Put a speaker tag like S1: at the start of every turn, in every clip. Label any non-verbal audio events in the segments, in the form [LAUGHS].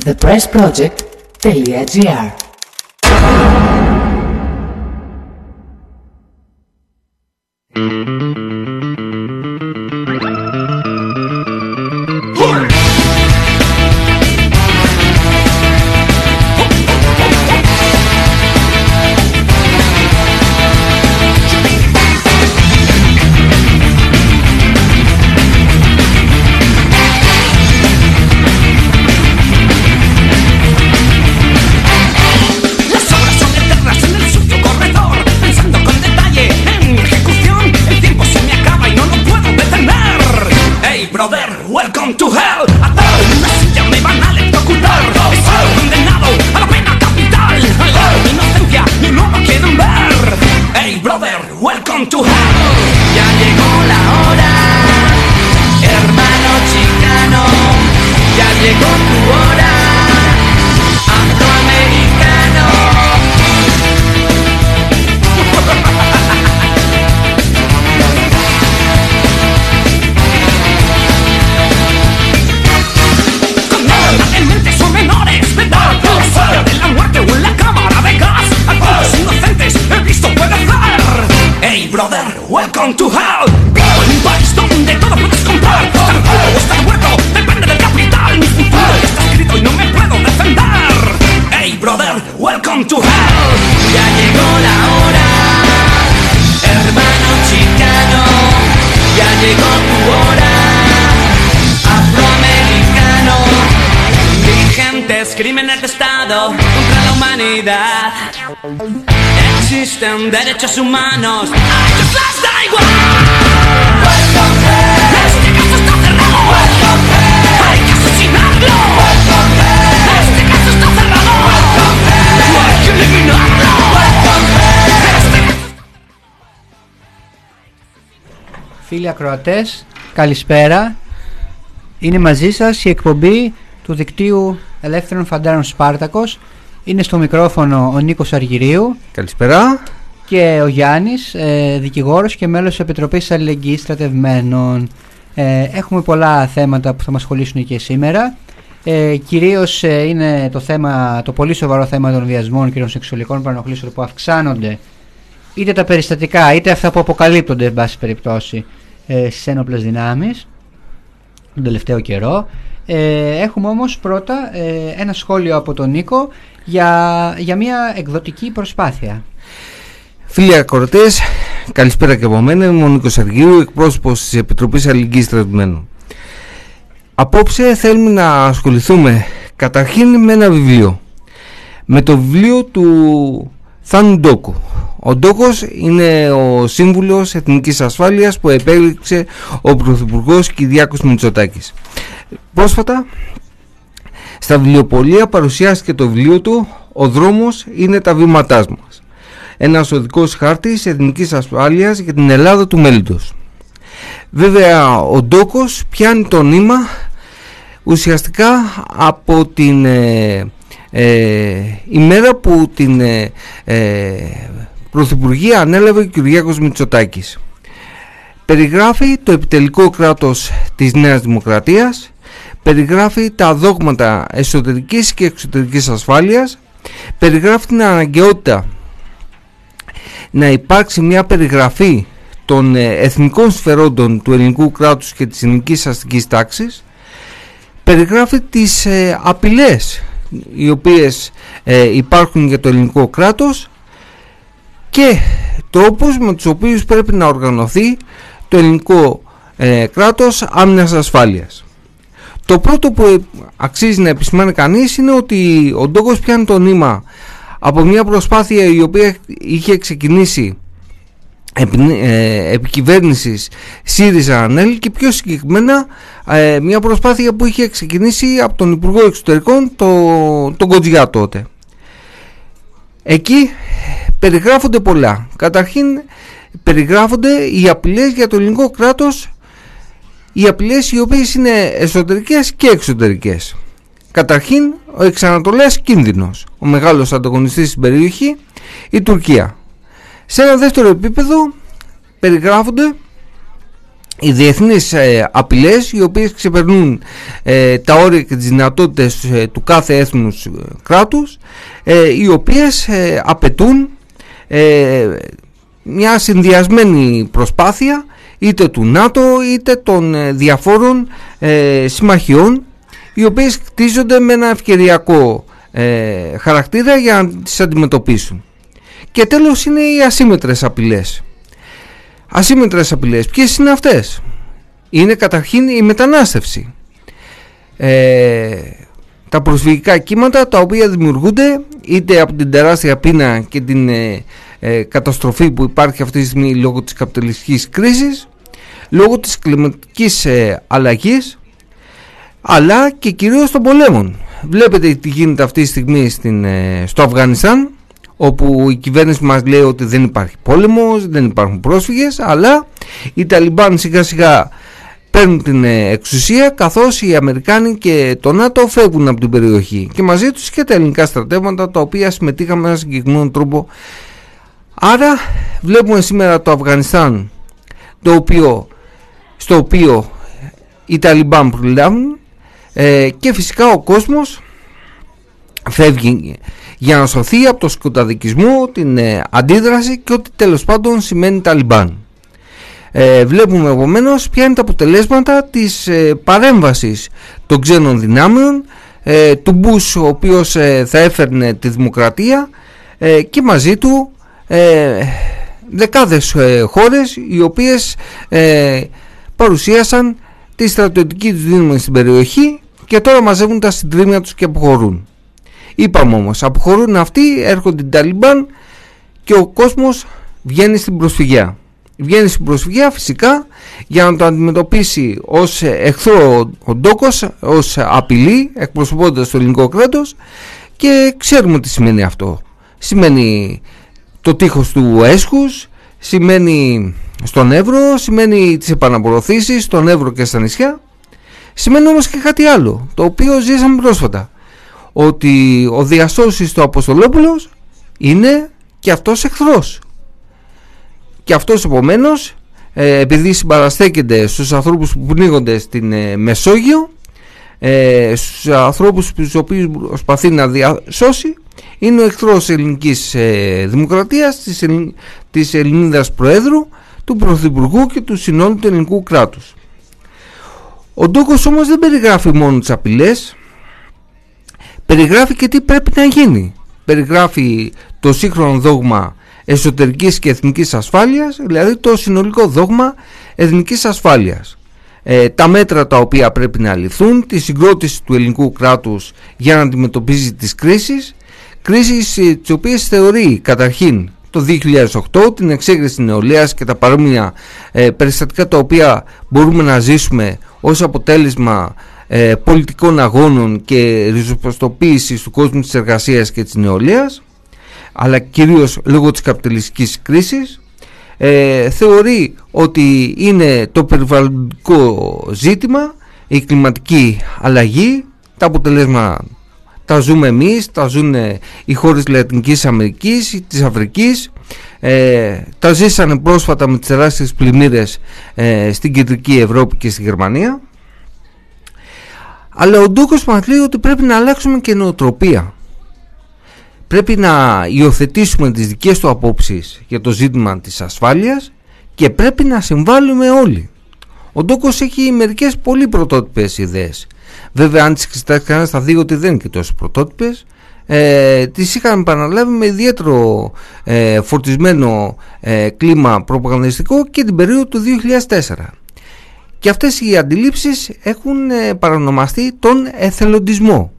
S1: thepressproject.gr
S2: Φίλοι ακροατές, καλησπέρα. Είναι μαζί σας η εκπομπή του δικτύου Ελεύθερων Φαντάρων Σπάρτακος. Είναι στο μικρόφωνο ο Νίκος Αργυρίου
S3: Καλησπέρα.
S2: και ο Γιάννης, ε, δικηγόρος και μέλος της Επιτροπής Αλληλεγγύης Στρατευμένων. Ε, έχουμε πολλά θέματα που θα μας ασχολήσουν και σήμερα. Ε, κυρίως ε, είναι το, θέμα, το πολύ σοβαρό θέμα των βιασμών και των σεξουαλικών παρανοχλήσεων που αυξάνονται είτε τα περιστατικά είτε αυτά που αποκαλύπτονται εν πάση περιπτώσει ε, στις ένοπλες δυνάμεις τον τελευταίο καιρό ε, έχουμε όμως πρώτα ε, ένα σχόλιο από τον Νίκο για, για μια εκδοτική προσπάθεια
S3: Φίλοι ακροτές, καλησπέρα και από μένα. Είμαι ο Νίκος Αργύρου, εκπρόσωπος της Επιτροπής Αλληλεγγύης Στρατευμένων. Απόψε θέλουμε να ασχοληθούμε καταρχήν με ένα βιβλίο. Με το βιβλίο του Θάνου Ντόκου. Ο Ντόκος είναι ο σύμβουλος εθνικής ασφάλειας που επέλεξε ο Πρωθυπουργός Κυριάκος Μητσοτάκης. Πρόσφατα στα βιβλιοπολία παρουσιάστηκε το βιβλίο του «Ο δρόμος είναι τα βήματάς μας». Ένας οδικός χάρτης εθνικής ασφάλειας για την Ελλάδα του μέλλοντος. Βέβαια ο Ντόκος πιάνει το νήμα ουσιαστικά από την ε, ε, ημέρα που την ε, ε, Πρωθυπουργία ανέλαβε ο Κυριάκος Μητσοτάκης. Περιγράφει το επιτελικό κράτος της Νέας Δημοκρατίας, περιγράφει τα δόγματα εσωτερικής και εξωτερικής ασφάλειας, περιγράφει την αναγκαιότητα να υπάρξει μια περιγραφή των ε, εθνικών σφαιρόντων του ελληνικού κράτους και της ελληνικής αστικής τάξης. Περιγράφει τις ε, απειλές οι οποίες ε, υπάρχουν για το ελληνικό κράτος και τρόπους με τους οποίους πρέπει να οργανωθεί το ελληνικό ε, κράτος άμυνας ασφάλειας. Το πρώτο που ε, αξίζει να επισημάνει κανείς είναι ότι ο Ντόκος πιάνει το νήμα από μια προσπάθεια η οποία είχε ξεκινήσει επι, ε, επικυβέρνησης ΣΥΡΙΖΑ ΑΝΕΛ και πιο συγκεκριμένα ε, μια προσπάθεια που είχε ξεκινήσει από τον Υπουργό Εξωτερικών το, τον Κοτζιά τότε. Εκεί περιγράφονται πολλά. Καταρχήν περιγράφονται οι απειλές για το ελληνικό κράτος οι απειλές οι οποίες είναι εσωτερικές και εξωτερικές. Καταρχήν ο εξανατολέας κίνδυνος, ο μεγάλος ανταγωνιστής στην περιοχή, η Τουρκία. Σε ένα δεύτερο επίπεδο περιγράφονται οι διεθνείς ε, απειλές οι οποίες ξεπερνούν ε, τα όρια και τις δυνατότητες ε, του κάθε έθνους κράτους οι οποίες απαιτούν μια συνδυασμένη προσπάθεια είτε του ΝΑΤΟ είτε των διαφόρων συμμαχιών οι οποίες κτίζονται με ένα ευκαιριακό χαρακτήρα για να τις αντιμετωπίσουν. Και τέλος είναι οι ασύμετρες απειλές ασύμμετρες απειλές. Ποιες είναι αυτές; Είναι καταρχήν η μετανάστευση. Ε, τα προσφυγικά κύματα τα οποία δημιουργούνται είτε από την τεράστια πείνα και την ε, ε, καταστροφή που υπάρχει αυτή τη στιγμή λόγω της καπιταλιστικής κρίσης λόγω της κλιματικής ε, αλλαγής αλλά και κυρίως των πολέμων. Βλέπετε τι γίνεται αυτή τη στιγμή στην, στο Αφγανιστάν όπου η κυβέρνηση μας λέει ότι δεν υπάρχει πόλεμος, δεν υπάρχουν πρόσφυγες αλλά οι Ταλιμπάν σιγά σιγά παίρνουν την ε, εξουσία καθώς οι Αμερικάνοι και το ΝΑΤΟ φεύγουν από την περιοχή και μαζί τους και τα ελληνικά στρατεύματα τα οποία συμμετείχαν με έναν συγκεκριμένο τρόπο άρα βλέπουμε σήμερα το Αφγανιστάν το οποίο, στο οποίο οι Ταλιμπάν προλάβουν ε, και φυσικά ο κόσμος φεύγει για να σωθεί από το σκοταδικισμό, την ε, αντίδραση και ό,τι τέλος πάντων σημαίνει Ταλιμπάν. Ε, βλέπουμε επομένως ποια είναι τα αποτελέσματα της ε, παρέμβασης των ξένων δυνάμεων ε, του Μπούς ο οποίος ε, θα έφερνε τη δημοκρατία και μαζί του δεκάδες χώρες οι οποίες παρουσίασαν τη στρατιωτική τους δύναμη στην περιοχή και τώρα μαζεύουν τα συντρίμια τους και αποχωρούν. Είπαμε όμως, αποχωρούν αυτοί, έρχονται οι Ταλιμπάν και ο κόσμος βγαίνει στην προσφυγιά. Βγαίνει στην προσφυγιά φυσικά για να το αντιμετωπίσει ως εχθρό ο Ντόκος, ως απειλή εκπροσωπώντας το ελληνικό κράτος και ξέρουμε τι σημαίνει αυτό. Σημαίνει το τείχος του έσχους, σημαίνει στον Εύρο, σημαίνει τις επαναπροωθήσεις στον Εύρο και στα νησιά. Σημαίνει όμως και κάτι άλλο, το οποίο ζήσαμε πρόσφατα ότι ο διασώσης του Αποστολόπουλος είναι και αυτός εχθρός και αυτός επομένως ε, επειδή συμπαραστέκεται στους ανθρώπους που πνίγονται στην ε, Μεσόγειο ε, στους ανθρώπους τους οποίους προσπαθεί να διασώσει είναι ο εχθρός ελληνικής ε, δημοκρατίας της, Ελλην, της Ελληνίδας Προέδρου του Πρωθυπουργού και του συνόλου του ελληνικού κράτους ο Ντόκος όμως δεν περιγράφει μόνο τις απειλές περιγράφει και τι πρέπει να γίνει. Περιγράφει το σύγχρονο δόγμα εσωτερικής και εθνικής ασφάλειας, δηλαδή το συνολικό δόγμα εθνικής ασφάλειας. Ε, τα μέτρα τα οποία πρέπει να ληφθούν, τη συγκρότηση του ελληνικού κράτους για να αντιμετωπίζει τις κρίσεις, κρίσεις ε, τις οποίες θεωρεί καταρχήν το 2008 την εξέγερση νεολαίας και τα παρόμοια ε, περιστατικά τα οποία μπορούμε να ζήσουμε ως αποτέλεσμα ε, πολιτικών αγώνων και ριζοσπαστοποίησης του κόσμου της εργασίας και της νεολαίας αλλά κυρίως λόγω της καπιταλιστικής κρίσης ε, θεωρεί ότι είναι το περιβαλλοντικό ζήτημα η κλιματική αλλαγή τα αποτελέσματα τα ζούμε εμείς, τα ζουν οι χώρες Λατινικής Αμερικής, της Αφρικής ε, τα ζήσανε πρόσφατα με τις τεράστιες πλημμύρες ε, στην κεντρική Ευρώπη και στη Γερμανία αλλά ο Ντούκος μας λέει ότι πρέπει να αλλάξουμε και νοοτροπία. Πρέπει να υιοθετήσουμε τις δικές του απόψεις για το ζήτημα της ασφάλειας και πρέπει να συμβάλλουμε όλοι. Ο Ντόκος έχει μερικές πολύ πρωτότυπες ιδέες. Βέβαια αν τις εξετάσει κανένας θα δει ότι δεν είναι και τόσο πρωτότυπες. Ε, τις είχαν επαναλάβει με ιδιαίτερο ε, φορτισμένο ε, κλίμα προπαγανδιστικό και την περίοδο του 2004. Και αυτές οι αντιλήψεις έχουν ε, παρανομαστεί τον εθελοντισμό.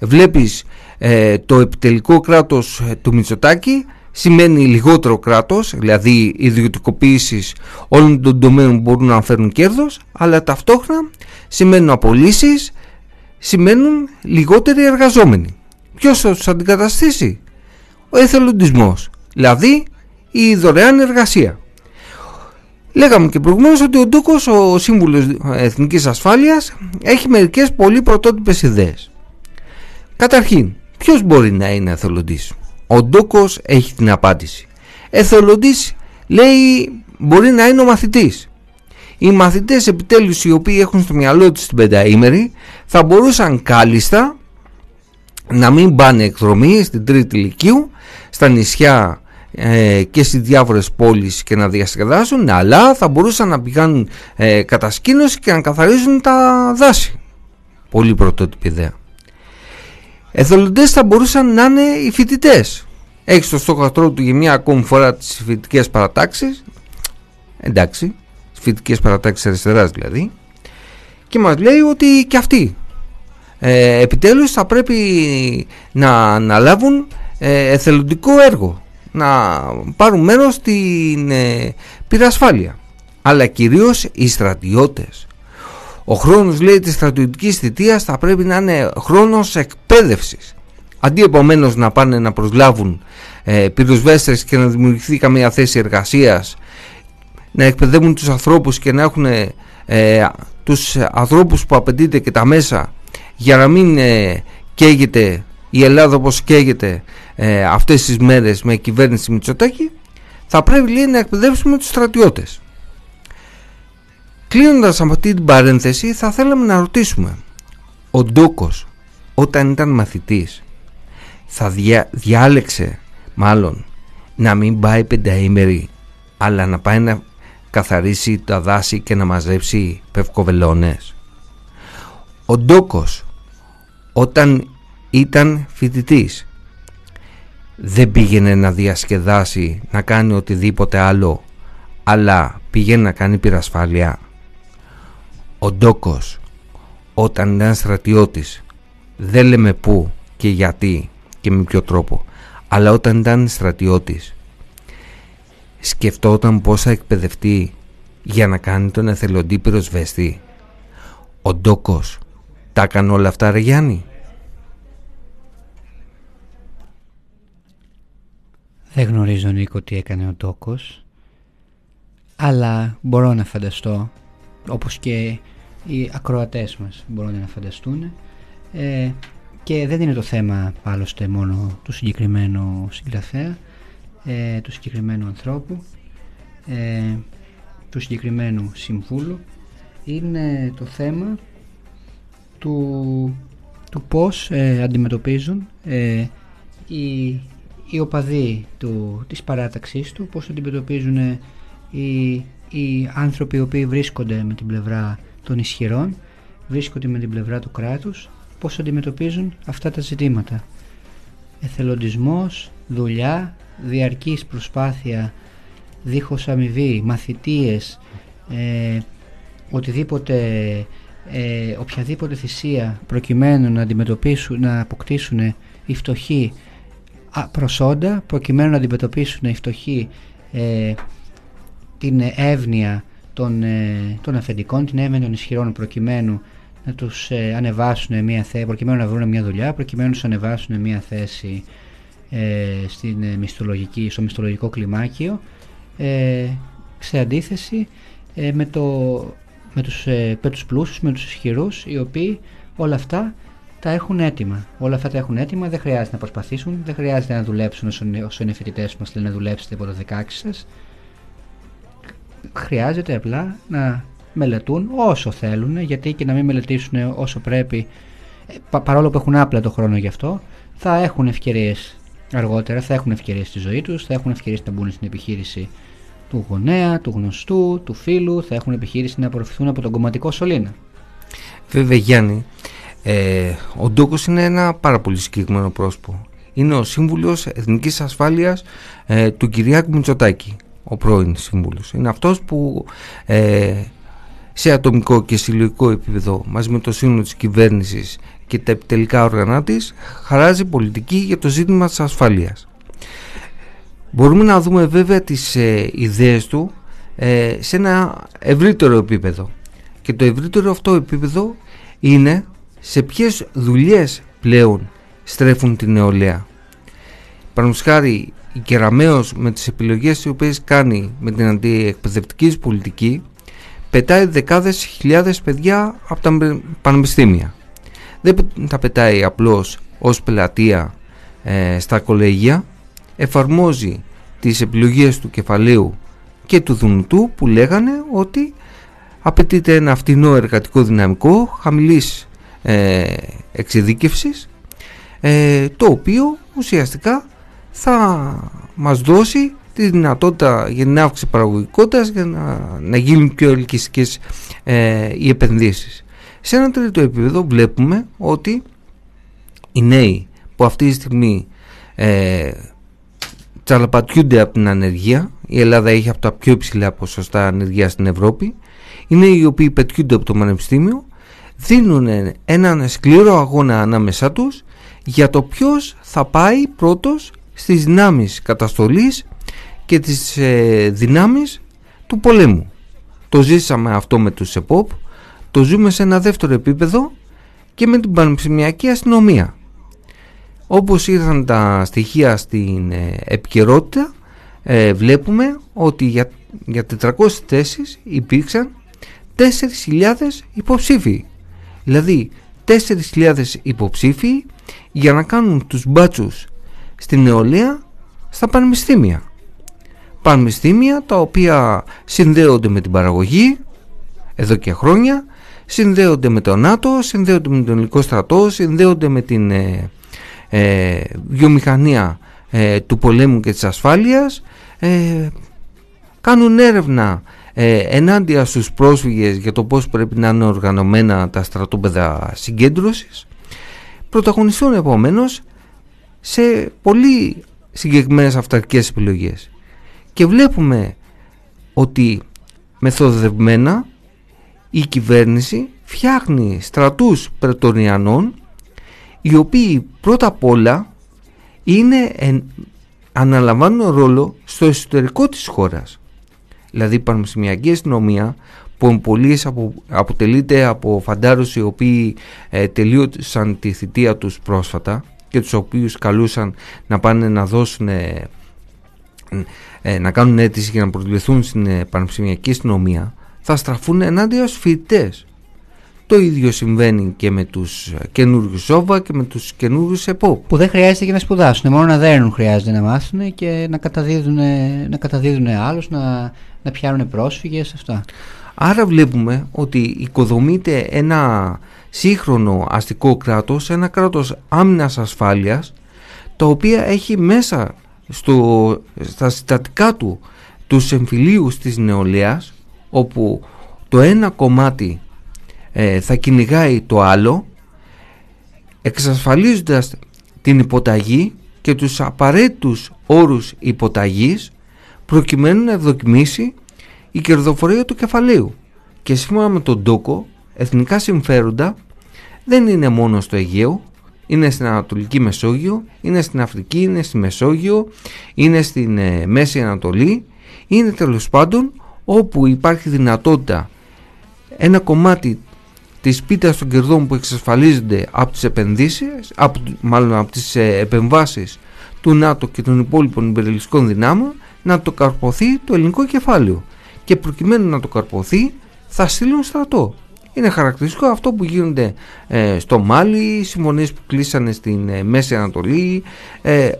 S3: Βλέπεις ε, το επιτελικό κράτος ε, του Μητσοτάκη σημαίνει λιγότερο κράτος, δηλαδή ιδιωτικοποίησεις όλων των τομέων που μπορούν να φέρουν κέρδος, αλλά ταυτόχρονα σημαίνουν απολύσεις, σημαίνουν λιγότεροι εργαζόμενοι. Ποιος θα τους αντικαταστήσει; Ο εθελοντισμός, δηλαδή η δωρεάν εργασία. Λέγαμε και προηγουμένως ότι ο Ντούκος, ο Σύμβουλος Εθνικής Ασφάλειας, έχει μερικές πολύ πρωτότυπες ιδέες. Καταρχήν, ποιος μπορεί να είναι εθελοντής; Ο Ντούκος έχει την απάντηση. Εθελοντής λέει μπορεί να είναι ο μαθητής. οι μαθητές επιτέλους οι οποίοι έχουν στο μυαλό τους την πενταήμερη θα μπορούσαν κάλλιστα να μην πάνε εκδρομή στην τρίτη ηλικίου στα νησιά ε, και στις διάφορες πόλεις και να διασκεδάσουν αλλά θα μπορούσαν να πηγαίνουν ε, κατασκήνωση και να καθαρίζουν τα δάση πολύ πρωτότυπη ιδέα εθελοντές θα μπορούσαν να είναι οι φοιτητές. έχεις το στόχο του για μια ακόμη φορά τις φοιτητικές παρατάξεις. Εντάξει φοιτητικές παρατάξεις αριστεράς δηλαδή. Και μας λέει ότι και αυτοί. Ε, επιτέλους θα πρέπει να αναλάβουν ε, εθελοντικό έργο. Να πάρουν μέρος στην ε, πυρασφάλεια. Αλλά κυρίως οι στρατιώτες ο χρόνος λέει της στρατιωτικής θητείας θα πρέπει να είναι χρόνος εκπαίδευσης αντί επομένως να πάνε να προσλάβουν ε, πυροσβέστες και να δημιουργηθεί καμία θέση εργασίας να εκπαιδεύουν τους ανθρώπους και να έχουν ε, τους ανθρώπους που απαιτείται και τα μέσα για να μην ε, καίγεται η Ελλάδα όπως καίγεται ε, αυτές τις μέρες με κυβέρνηση Μητσοτάκη θα πρέπει λέει, να εκπαιδεύσουμε τους στρατιώτες. Κλείνοντας από αυτή την παρένθεση θα θέλαμε να ρωτήσουμε ο Ντόκος όταν ήταν μαθητής θα διάλεξε μάλλον να μην πάει πενταήμερη αλλά να πάει να καθαρίσει τα δάση και να μαζέψει πευκοβελώνες. Ο Ντόκος όταν ήταν φοιτητής δεν πήγαινε να διασκεδάσει, να κάνει οτιδήποτε άλλο, αλλά πήγαινε να κάνει πυρασφάλεια. Ο Ντόκος όταν ήταν στρατιώτης δεν λέμε πού και γιατί και με ποιο τρόπο αλλά όταν ήταν στρατιώτης σκεφτόταν πώς θα εκπαιδευτεί για να κάνει τον εθελοντή πυροσβέστη. Ο Ντόκος τα έκανε όλα αυτά ρε Γιάννη;
S2: Δεν γνωρίζω Νίκο τι έκανε ο Ντόκος αλλά μπορώ να φανταστώ όπως και οι ακροατές μας μπορούν να φανταστούν. Ε, και δεν είναι το θέμα άλλωστε μόνο του συγκεκριμένου συγγραφέα ε, του συγκεκριμένου ανθρώπου ε, του συγκεκριμένου συμβούλου. Είναι το θέμα του, του πώς ε, αντιμετωπίζουν ε, οι, οι οπαδοί του, της παράταξής του πώς αντιμετωπίζουν οι, οι άνθρωποι οι οποίοι βρίσκονται με την πλευρά των ισχυρών βρίσκονται με την πλευρά του κράτους πώς αντιμετωπίζουν αυτά τα ζητήματα. Εθελοντισμός, δουλειά, διαρκής προσπάθεια δίχως αμοιβή, μαθητείες, ε, οτιδήποτε, ε, οποιαδήποτε θυσία προκειμένου να αντιμετωπίσουν, να αποκτήσουν οι φτωχοί προσόντα, προκειμένου να αντιμετωπίσουν οι φτωχοί ε, την εύνοια των, ε, των αφεντικών, την εύνοια των ισχυρών προκειμένου να τους ε, ανεβάσουν μια θέση, προκειμένου να βρουν μια δουλειά, προκειμένου να τους ανεβάσουν μια θέση ε, στην ε, μισθολογική, στο μισθολογικό κλιμάκιο ε, σε αντίθεση ε, με, το, με, τους, ε, με τους πλούσιους, με τους ισχυρούς οι οποίοι όλα αυτά τα έχουν έτοιμα. Όλα αυτά τα έχουν έτοιμα, δεν χρειάζεται να προσπαθήσουν, δεν χρειάζεται να δουλέψουν όσο, όσο είναι φοιτητές μας λένε να δουλέψετε από το 16 σας. Χρειάζεται απλά να μελετούν όσο θέλουν, γιατί και να μην μελετήσουν όσο πρέπει, ε, παρόλο που έχουν άπλα το χρόνο γι' αυτό, θα έχουν ευκαιρίες αργότερα, θα έχουν ευκαιρίες στη ζωή τους, θα έχουν ευκαιρίες να μπουν στην επιχείρηση του γονέα, του γνωστού, του φίλου, θα έχουν επιχείρηση να απορροφηθούν από τον κομματικό σωλήνα.
S3: Βέβαια Γιάννη, ε, ο Ντόκος είναι ένα πάρα πολύ συγκεκριμένο πρόσωπο. Είναι ο σύμβουλος Εθνικής Ασφάλειας ε, του Κυριάκου Μητσοτάκη, ο πρώην σύμβουλος. Είναι αυτός που ε, σε ατομικό και συλλογικό επίπεδο μαζί με το σύνολο της κυβέρνησης και τα επιτελικά όργανα της χαράζει πολιτική για το ζήτημα της ασφάλειας. Μπορούμε να δούμε βέβαια τις ε, ιδέες του ε, σε ένα ευρύτερο επίπεδο και το ευρύτερο αυτό επίπεδο είναι σε ποιες δουλειές πλέον στρέφουν την νεολαία. Παραδείγματος χάρη η Κεραμέως με τις επιλογές οι οποίες κάνει με την αντιεκπαιδευτική πολιτική πετάει δεκάδες χιλιάδες παιδιά από τα πανεπιστήμια. Δεν τα πετάει απλώς ως πελατεία ε, στα κολέγια, εφαρμόζει τις επιλογές του κεφαλαίου και του Δουνουτού που λέγανε ότι απαιτείται ένα φτηνό εργατικό δυναμικό χαμηλής ε, εξειδίκευσης ε, το οποίο ουσιαστικά θα μας δώσει τη δυνατότητα για την αύξηση παραγωγικότητας για να, να γίνουν πιο ελκυστικές ε, οι επενδύσεις. Σε ένα τρίτο επίπεδο βλέπουμε ότι οι νέοι που αυτή τη στιγμή ε, τσαλαπατιούνται από την ανεργία η Ελλάδα έχει από τα πιο υψηλά ποσοστά ανεργία στην Ευρώπη οι νέοι οι οποίοι πετιούνται από το Πανεπιστήμιο δίνουν έναν σκληρό αγώνα ανάμεσά τους για το ποιος θα πάει πρώτος στις δυνάμεις καταστολής και τις ε, δυνάμεις του πολέμου. Το ζήσαμε αυτό με τους ΕΠΟΠ, το ζούμε σε ένα δεύτερο επίπεδο και με την πανεπιστημιακή αστυνομία. Όπως ήρθαν τα στοιχεία στην ε, επικαιρότητα, ε, βλέπουμε ότι για, για 400 θέσεις υπήρξαν 4.000 υποψήφοι. Δηλαδή 4.000 υποψήφοι για να κάνουν τους μπάτσους στην νεολαία στα πανεπιστήμια. Πανεπιστήμια τα οποία συνδέονται με την παραγωγή εδώ και χρόνια, συνδέονται με το ΝΑΤΟ, συνδέονται με τον ελληνικό στρατό, συνδέονται με την ε, ε βιομηχανία ε, του πολέμου και της ασφάλειας, ε, κάνουν έρευνα ενάντια στους πρόσφυγες για το πώς πρέπει να είναι οργανωμένα τα στρατόπεδα συγκέντρωσης πρωταγωνιστούν επομένως σε πολύ συγκεκριμένες αυταρκές επιλογές. Και βλέπουμε ότι μεθοδευμένα η κυβέρνηση φτιάχνει στρατούς πρετοριανών οι οποίοι πρώτα απ' όλα είναι, αναλαμβάνουν ρόλο στο εσωτερικό της χώρας. Δηλαδή η πανεπιστημιακή αστυνομία που πολύ αποτελείται από φαντάρους οι οποίοι ε, τελείωσαν τη θητεία τους πρόσφατα και τους οποίους καλούσαν να πάνε να δώσουν ε, ε, να κάνουν αίτηση για να προσληφθούν στην ε, πανεπιστημιακή αστυνομία θα στραφούν ενάντια στους φοιτητές. Το ίδιο συμβαίνει και με τους καινούργιους Σόβα και με τους καινούργιους ΕΠΟ.
S2: Που δεν χρειάζεται και να σπουδάσουν, μόνο να δέρνουν χρειάζεται να μάθουν και να καταδίδουν, να καταδίδουν άλλους, να, να πιάνουν πρόσφυγες, αυτά.
S3: Άρα βλέπουμε ότι οικοδομείται ένα σύγχρονο αστικό κράτος, ένα κράτος άμυνας ασφάλειας, το οποίο έχει μέσα στο, στα συστατικά του τους εμφυλίους της νεολαίας, όπου το ένα κομμάτι ε, θα κυνηγάει το άλλο, εξασφαλίζοντας την υποταγή και τους απαραίτητους όρους υποταγής προκειμένου να ευδοκιμήσει η κερδοφορία του κεφαλαίου. Και σύμφωνα με τον Τόκο, εθνικά συμφέροντα δεν είναι μόνο στο Αιγαίο, είναι στην Ανατολική Μεσόγειο, είναι στην Αφρική, είναι στη Μεσόγειο, είναι στην ε, Μέση Ανατολή, είναι τέλος πάντων όπου υπάρχει δυνατότητα ένα κομμάτι της πίτας των κερδών που εξασφαλίζονται από τις επενδύσεις, από, μάλλον από τις ε, επεμβάσεις του ΝΑΤΟ και των υπόλοιπων υπερελιστικών δυνάμεων να το καρποθεί το ελληνικό κεφάλαιο και προκειμένου να το καρποθεί θα στείλουν στρατό. Είναι χαρακτηριστικό αυτό που γίνονται ε, στο Μάλι, οι συμφωνίες που κλείσανε στην ε, Μέση Ανατολή, ε,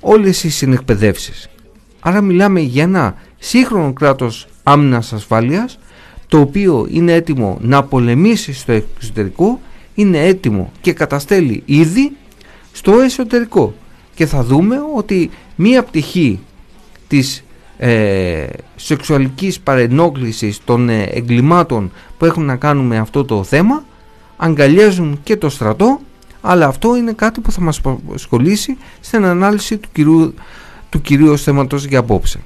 S3: όλες οι συνεκπαιδεύσεις. Άρα μιλάμε για ένα σύγχρονο κράτος άμυνας ασφάλειας, το οποίο είναι έτοιμο να πολεμήσει στο εξωτερικό, είναι έτοιμο και καταστέλει ήδη στο εσωτερικό. Και θα δούμε ότι μία πτυχή της ε, σεξουαλικής παρενόχλησης των ε, εγκλημάτων που έχουν να κάνουν με αυτό το θέμα αγκαλιάζουν και το στρατό αλλά αυτό είναι κάτι που θα μας ασχολήσει στην ανάλυση του κυρίου, του κυρίου θέματος για απόψε.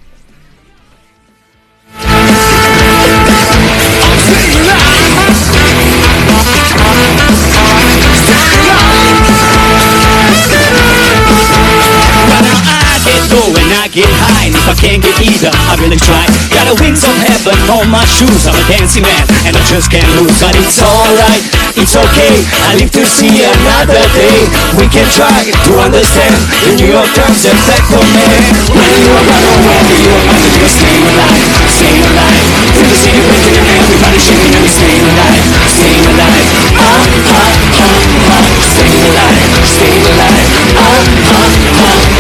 S4: Low and I get high. And if I can't get either, I really try Got the wings of heaven on my shoes I'm a dancing man. And I just can't lose But it's alright, it's okay. I live to see another day. We can try to understand The New York Times effect on me When you are run away, you are to just stay alive Stay alive. Feel the city breaking and everybody shaking and we stay alive Stay alive. Ah, ah, ah, ah. Stay alive, stay alive. Ah, ah, ah,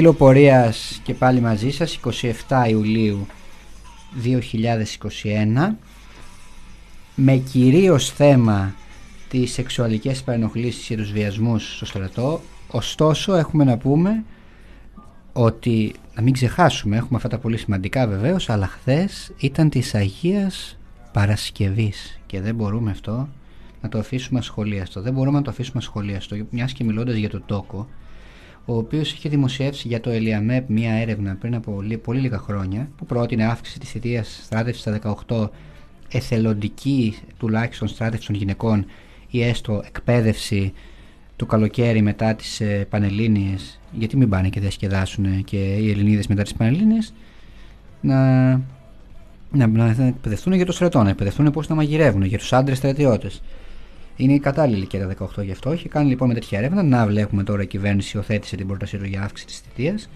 S2: Φίλο πορείας και πάλι μαζί σας 27 Ιουλίου 2021 με κυρίως θέμα τις σεξουαλικές παρενοχλήσεις και τους βιασμούς στο στρατό ωστόσο έχουμε να πούμε ότι να μην ξεχάσουμε έχουμε αυτά τα πολύ σημαντικά βεβαίως αλλά χθες ήταν της Αγίας Παρασκευής και δεν μπορούμε αυτό να το αφήσουμε ασχολίαστο. Δεν μπορούμε να το αφήσουμε ασχολίαστο μιας και μιλώντας για το τόκο ο οποίος είχε δημοσιεύσει για το Ελιαμέπ μία έρευνα πριν από πολύ, πολύ λίγα χρόνια που πρότεινε αύξηση της θητείας στράτευσης στα 18, εθελοντική τουλάχιστον στράτευση των γυναικών ή έστω εκπαίδευση το καλοκαίρι μετά τις ε, Πανελλήνιες γιατί μην πάνε και διασκεδάσουν και οι Ελληνίδες μετά τις Πανελλήνιες να, να, να εκπαιδευτούν για το στρατό, να εκπαιδευτούν πώς να μαγειρεύουν για τους άντρες στρατιώτες. Είναι η κατάλληλη ηλικία τα 18 γι' αυτό. Έχει κάνει λοιπόν με τέτοια έρευνα. Να βλέπουμε τώρα η κυβέρνηση υιοθέτησε την πρότασή του για αύξηση της θητείας.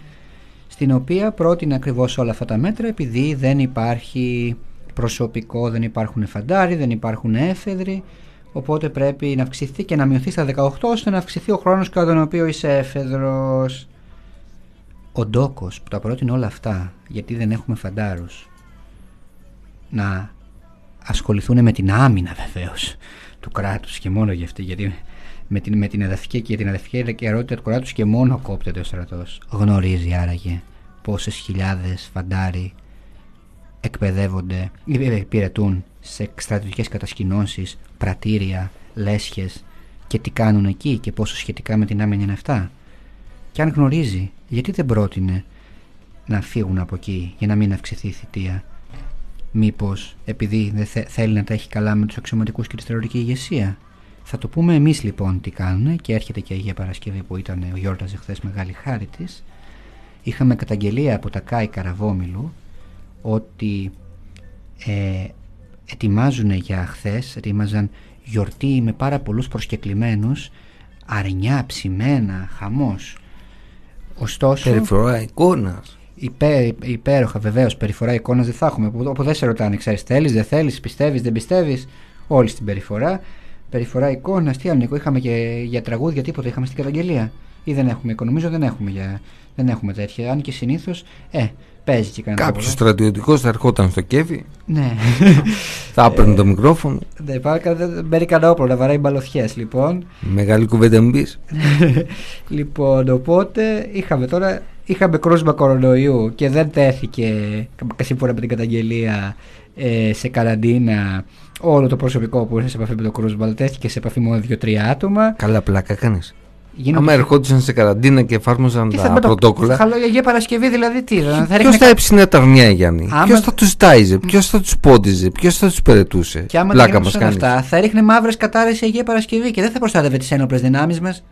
S2: Στην οποία πρότεινε ακριβώς όλα αυτά τα μέτρα επειδή δεν υπάρχει προσωπικό, δεν υπάρχουν φαντάροι, δεν υπάρχουν έφεδροι. Οπότε πρέπει να αυξηθεί και να μειωθεί στα 18 ώστε να αυξηθεί ο χρόνος κατά τον οποίο είσαι έφεδρος. Ο Ντόκος που τα πρότεινε όλα αυτά γιατί δεν έχουμε φαντάρους να ασχοληθούν με την άμυνα βεβαίως του κράτους και μόνο για αυτή. Γιατί με την, με την εδαφική και την εδαφική ερώτηση του κράτους και μόνο κόπτεται ο στρατός. Γνωρίζει άραγε πόσες χιλιάδες φαντάροι εκπαιδεύονται ή υπηρετούν σε στρατιωτικές κατασκηνώσεις, πρατήρια, λέσχες και τι κάνουν εκεί και πόσο σχετικά με την άμυνα είναι αυτά. Και αν γνωρίζει, γιατί δεν πρότεινε να φύγουν από εκεί για να μην αυξηθεί η θητεία; Μήπως επειδή δεν θέλει να τα έχει καλά με τους αξιωματικούς και τη στρατιωτική ηγεσία. Θα το πούμε εμείς λοιπόν τι κάνουν και έρχεται και η Αγία Παρασκευή που ήταν ο γιόρταζε χθε μεγάλη χάρη της. Είχαμε καταγγελία από τα ΚΑΙ Καραβόμιλου ότι ε, ετοιμάζουν για χθες, ετοίμαζαν γιορτή με πάρα πολλούς προσκεκλημένους, αρνιά, ψημένα, χαμός. Ωστόσο...
S3: Περιφορά εικόνας
S2: υπέ, υπέροχα βεβαίως περιφορά εικόνας δεν θα έχουμε. Όπου δεν σε ρωτάνε, ξέρεις, θέλεις, δεν θέλεις, πιστεύεις, δεν πιστεύεις. Όλη στην περιφορά. Περιφορά εικόνας, τι άλλο, είχαμε και για τραγούδια τίποτα, είχαμε στην καταγγελία. Ή δεν έχουμε, νομίζω δεν έχουμε, για, δεν έχουμε τέτοια. Αν και συνήθως, ε, παίζει και κανένα
S3: Κάποιος στρατιωτικός θα ερχόταν στο κέφι.
S2: Ναι.
S3: θα έπαιρνε το μικρόφωνο.
S2: Δεν μπαίνει κανένα όπλο να βαράει μπαλωθιέ λοιπόν.
S3: Μεγάλη κουβέντα μπει. [LAUGHS]
S2: λοιπόν, οπότε είχαμε τώρα είχαμε κρούσμα κορονοϊού και δεν τέθηκε σύμφωνα με την καταγγελία ε, σε καραντίνα όλο το προσωπικό που είναι σε επαφή με το κρούσμα, αλλά τέθηκε σε επαφή μόνο δύο-τρία άτομα.
S3: Καλά, πλάκα κάνεις. Γίνονται... Άμα ερχόντουσαν σε καραντίνα και εφάρμοζαν τα θα πρωτόκολλα.
S2: Θα για Παρασκευή δηλαδή τι.
S3: Θα ποιος θα έψινε τα αρνιά, Γιάννη; Άμα... Ποιος θα τους τάιζε, ποιος θα τους πόντιζε, ποιος θα τους περαιτούσε;
S2: Και άμα Πλάκα μας κάνεις. Αυτά, θα ρίχνε μαύρες κατάρες σε Αγία Παρασκευή και δεν θα προστάτευε τις ένοπλες δυνάμεις μας.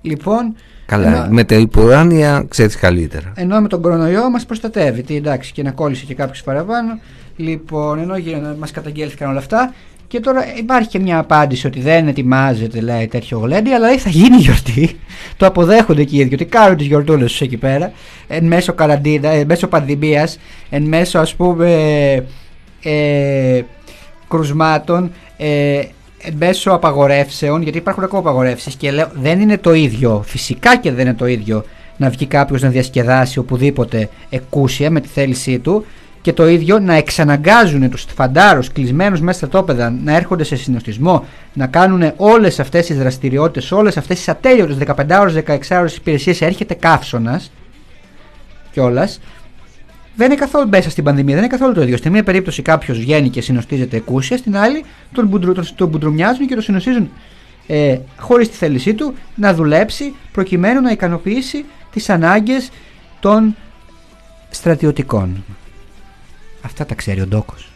S2: Λοιπόν,
S3: Καλά, ενώ, με τα υποράνια ξέρεις καλύτερα.
S2: Ενώ με τον κορονοϊό μας προστατεύει. Τι εντάξει, και να κόλλησε και κάποιος παραπάνω. Λοιπόν, ενώ μας καταγγέλθηκαν όλα αυτά. Και τώρα υπάρχει και μια απάντηση ότι δεν ετοιμάζεται λέει τέτοιο γλέντι, αλλά θα γίνει γιορτή. Το αποδέχονται και οι ίδιοι ότι κάνουν τις γιορτούλες τους εκεί πέρα. Εν μέσω καραντίνα, εν μέσω πανδημίας, εν μέσω ας πούμε ε, κρουσμάτων. Ε, μέσω απαγορεύσεων, γιατί υπάρχουν ακόμα απαγορεύσεις και λέω δεν είναι το ίδιο, φυσικά και δεν είναι το ίδιο να βγει κάποιος να διασκεδάσει οπουδήποτε εκούσια με τη θέλησή του και το ίδιο να εξαναγκάζουν τους φαντάρους κλεισμένους μέσα στα τόπεδα να έρχονται σε συνοστισμό, να κάνουν όλες αυτές τις δραστηριότητες, όλες αυτές τις ατέλειωτες 15 ώρε, 16 ώρε υπηρεσίες. Έρχεται καύσωνας κιόλας δεν είναι καθόλου μέσα στην πανδημία, δεν είναι καθόλου το ίδιο. Στη μία περίπτωση κάποιος βγαίνει και συνοστίζεται εκούσια, στην άλλη τον, μπουντρου, τον, τον μπουντρουμιάζουν και τον συνοστίζουν ε, χωρίς τη θέλησή του να δουλέψει προκειμένου να ικανοποιήσει τις ανάγκες των στρατιωτικών. Αυτά τα ξέρει ο Ντόκος.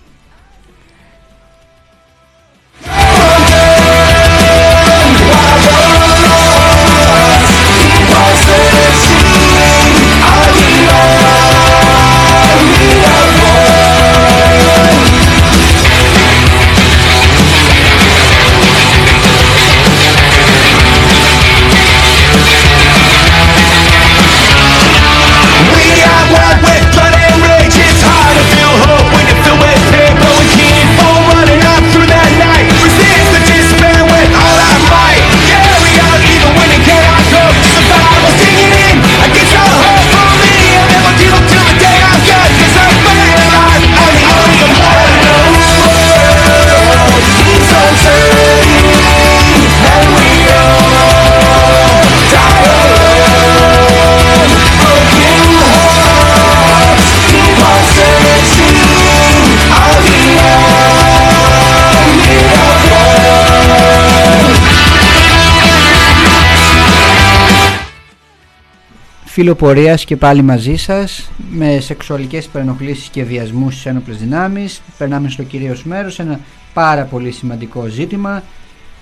S2: Φιλοπορίας και πάλι μαζί σας με σεξουαλικές υπερενοχλήσεις και βιασμούς στις ένοπλες δυνάμεις περνάμε στο κυρίως μέρος ένα πάρα πολύ σημαντικό ζήτημα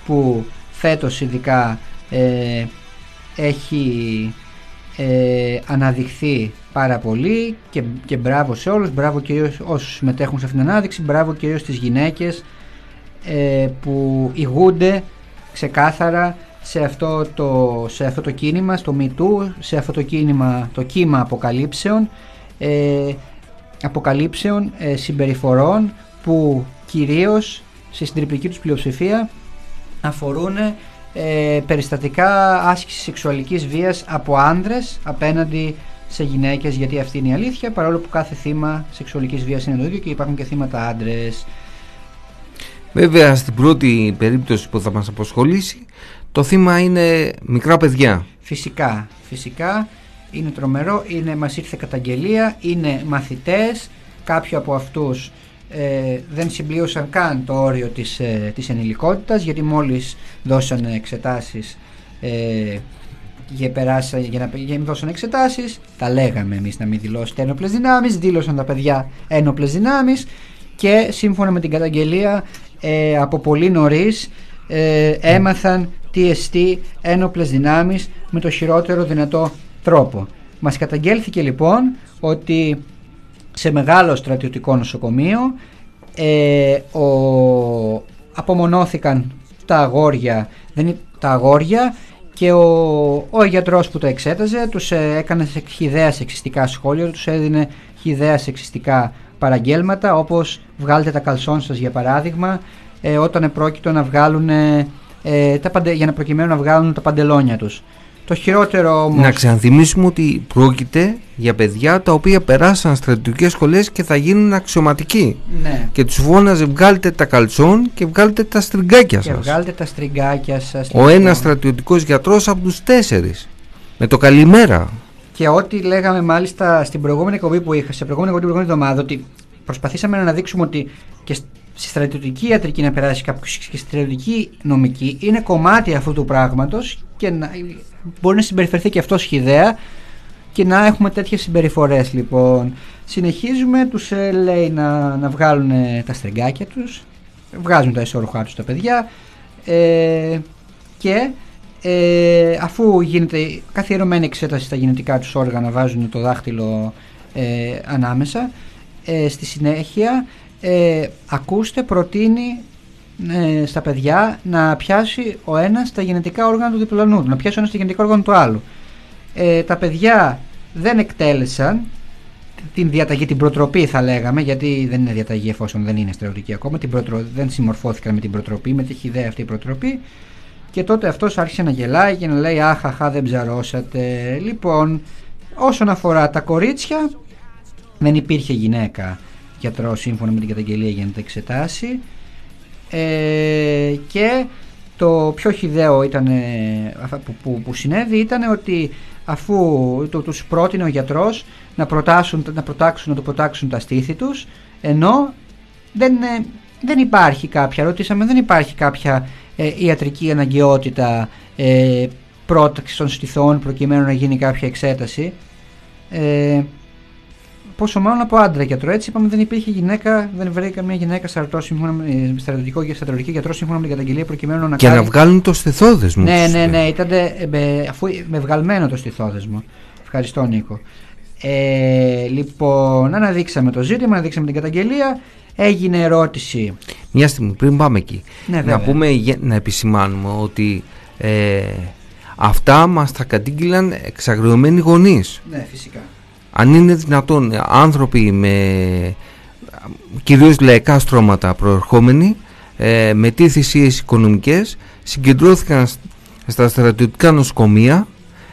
S2: που φέτος ειδικά ε, έχει ε, αναδειχθεί πάρα πολύ και, και μπράβο σε όλους, μπράβο κυρίως όσους συμμετέχουν σε αυτήν την ανάδειξη, μπράβο κυρίως στις γυναίκες ε, που ηγούνται ξεκάθαρα σε αυτό, το, σε αυτό το κίνημα, στο MeToo, σε αυτό το κίνημα, το κύμα αποκαλύψεων, ε, αποκαλύψεων ε, συμπεριφορών που κυρίως στη συντριπτική τους πλειοψηφία αφορούν ε, περιστατικά άσκησης σεξουαλικής βίας από άνδρες απέναντι σε γυναίκες γιατί αυτή είναι η αλήθεια παρόλο που κάθε θύμα σεξουαλικής βίας είναι το ίδιο και υπάρχουν και θύματα άντρες.
S3: Βέβαια στην πρώτη περίπτωση που θα μας αποσχολήσει το θύμα είναι μικρά παιδιά.
S2: Φυσικά, φυσικά είναι τρομερό, είναι, μας ήρθε καταγγελία, είναι μαθητές κάποιοι από αυτούς ε, δεν συμπλήρωσαν καν το όριο της, ε, της ενηλικότητας γιατί μόλις δώσαν εξετάσεις ε, για, περάσα, για να για δώσαν εξετάσεις τα λέγαμε εμείς να μην δηλώσετε ένοπλες δυνάμεις δήλωσαν τα παιδιά ένοπλες δυνάμεις και σύμφωνα με την καταγγελία ε, από πολύ νωρίς ε, έμαθαν τι εστί ένοπλες δυνάμεις με το χειρότερο δυνατό τρόπο. Μας καταγγέλθηκε λοιπόν ότι σε μεγάλο στρατιωτικό νοσοκομείο ε, ο, απομονώθηκαν τα αγόρια, δεν, τα αγόρια και ο, ο γιατρός που το εξέταζε τους ε, έκανε χιδέα σεξιστικά σχόλια, τους έδινε χιδέα σεξιστικά παραγγέλματα όπως βγάλτε τα καλσόν σας για παράδειγμα ε, όταν επρόκειτο να βγάλουν ε, τα για να προκειμένου να βγάλουν τα παντελόνια τους. Το χειρότερο όμως...
S3: Να ξαναθυμίσουμε ότι πρόκειται για παιδιά τα οποία περάσαν στρατιωτικές σχολές και θα γίνουν αξιωματικοί.
S2: Ναι.
S3: Και τους φώναζε βγάλτε τα καλτσόν και βγάλτε τα στριγκάκια
S2: Και
S3: σας.
S2: βγάλτε τα στριγκάκια σας.
S3: Ο
S2: λοιπόν.
S3: ένας στρατιωτικός γιατρός από τους τέσσερις. Με το καλημέρα.
S2: Και ό,τι λέγαμε μάλιστα στην προηγούμενη εκπομπή που είχα, σε προηγούμενη εκπομπή την προηγούμενη εβδομάδα, ότι προσπαθήσαμε να αναδείξουμε ότι και στη στρατιωτική ιατρική να περάσει κάποιος και στη στρατιωτική νομική. Είναι κομμάτι αυτού του πράγματος και να, μπορεί να συμπεριφερθεί και αυτός σχηδαία και να έχουμε τέτοιες συμπεριφορές λοιπόν. Συνεχίζουμε, τους ε, λέει να, να βγάλουν ε, τα στρεγγάκια τους, βγάζουν τα ισόρουχά τους τα παιδιά. Ε, και ε, αφού γίνεται καθιερωμένη εξέταση στα γενετικά τους όργανα βάζουν το δάχτυλο ε, ανάμεσα ε, στη συνέχεια ε, ακούστε προτείνει ε, στα παιδιά να πιάσει ο ένας τα γενετικά όργανα του διπλανού του, να πιάσει ο ένας τα γενετικά όργανα του άλλου. Ε, τα παιδιά δεν εκτέλεσαν την διαταγή, την προτροπή θα λέγαμε, γιατί δεν είναι διαταγή εφόσον δεν είναι στρατιωτική ακόμα, την προτρο... δεν συμμορφώθηκαν με την προτροπή, με τη ιδέα αυτή η προτροπή και τότε αυτός άρχισε να γελάει και να λέει αχ, αχ, δεν ψαρώσατε. Λοιπόν, όσον αφορά τα κορίτσια, δεν υπήρχε γυναίκα γιατρό σύμφωνα με την καταγγελία για να τα εξετάσει. Ε, και το πιο χιδαίο ήταν, που, που, που συνέβη ήταν ότι αφού το, τους πρότεινε ο γιατρός να, προτάσουν, να, προτάξουν, να του προτάξουν τα στήθη τους ενώ δεν, ε, δεν υπάρχει κάποια, ρωτήσαμε δεν υπάρχει κάποια ε, ιατρική αναγκαιότητα ε, πρόταξης των στηθών προκειμένου να γίνει κάποια εξέταση. Ε, πόσο μάλλον από άντρα γιατρό. Έτσι είπαμε δεν υπήρχε γυναίκα, δεν βρήκε καμία γυναίκα στρατιωτικό σύμφωνα με στρατιωτικό και στρατιωτική γιατρό σύμφωνα με την καταγγελία προκειμένου να
S3: Και
S2: κάνει.
S3: να βγάλουν το στεθόδεσμο.
S2: Ναι,
S3: τους,
S2: ναι,
S3: ε.
S2: ναι, ήταν με, αφού, με βγαλμένο το στιθόδεσμο. Ευχαριστώ Νίκο. Ε, λοιπόν, αναδείξαμε το ζήτημα, αναδείξαμε την καταγγελία. Έγινε ερώτηση.
S3: Μια στιγμή πριν πάμε εκεί.
S2: Ναι,
S3: να
S2: βέβαια.
S3: πούμε, γε- να επισημάνουμε ότι ε, αυτά μας τα κατήγγειλαν εξαγριωμένοι γονείς.
S2: Ναι, φυσικά.
S3: Αν είναι δυνατόν ε, άνθρωποι με κυρίως λαϊκά στρώματα προερχόμενοι ε, με τι θυσίες οικονομικές συγκεντρώθηκαν σ- στα στρατιωτικά νοσοκομεία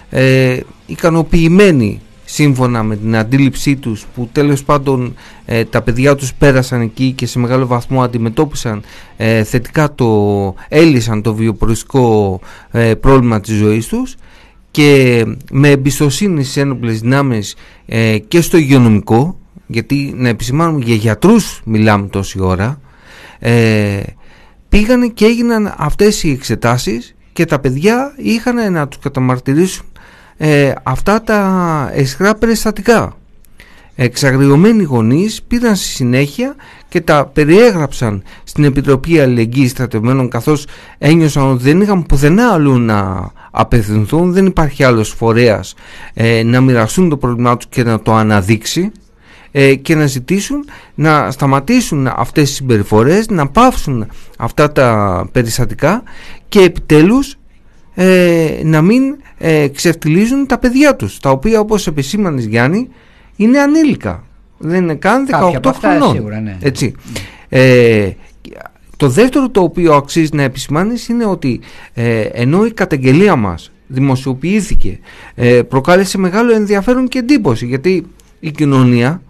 S3: ε, ικανοποιημένοι σύμφωνα με την αντίληψή τους που τέλος πάντων ε, τα παιδιά τους πέρασαν εκεί και σε μεγάλο βαθμό αντιμετώπισαν ε, θετικά το έλυσαν το βιοποριστικό ε, πρόβλημα της ζωής τους και με εμπιστοσύνη στις ένοπλες δυνάμεις ε, και στο υγειονομικό γιατί να επισημάνουμε για γιατρούς μιλάμε τόση ώρα ε, πήγανε και έγιναν αυτές οι εξετάσεις και τα παιδιά είχαν να τους καταμαρτυρήσουν ε, αυτά τα εσχρά περιστατικά. Εξαγριωμένοι γονείς πήραν στη συνέχεια και τα περιέγραψαν στην Επιτροπή Αλληλεγγύης Στρατευμένων καθώς ένιωσαν ότι δεν είχαν πουθενά αλλού να απευθυνθούν, δεν υπάρχει άλλος φορέας ε, να μοιραστούν το πρόβλημά τους και να το αναδείξει ε, και να ζητήσουν να σταματήσουν αυτές τις συμπεριφορές, να πάυσουν αυτά τα περιστατικά και επιτέλους ε, να μην ε, ξεφτιλίζουν τα παιδιά τους τα οποία όπως επισήμανες Γιάννη είναι ανήλικα δεν είναι καν 18 χρονών
S2: σίγουρα, ναι.
S3: έτσι. Ε, το δεύτερο το οποίο αξίζει να επισημάνεις είναι ότι ε, ενώ η καταγγελία μας δημοσιοποιήθηκε ε, προκάλεσε μεγάλο ενδιαφέρον και εντύπωση γιατί η κοινωνία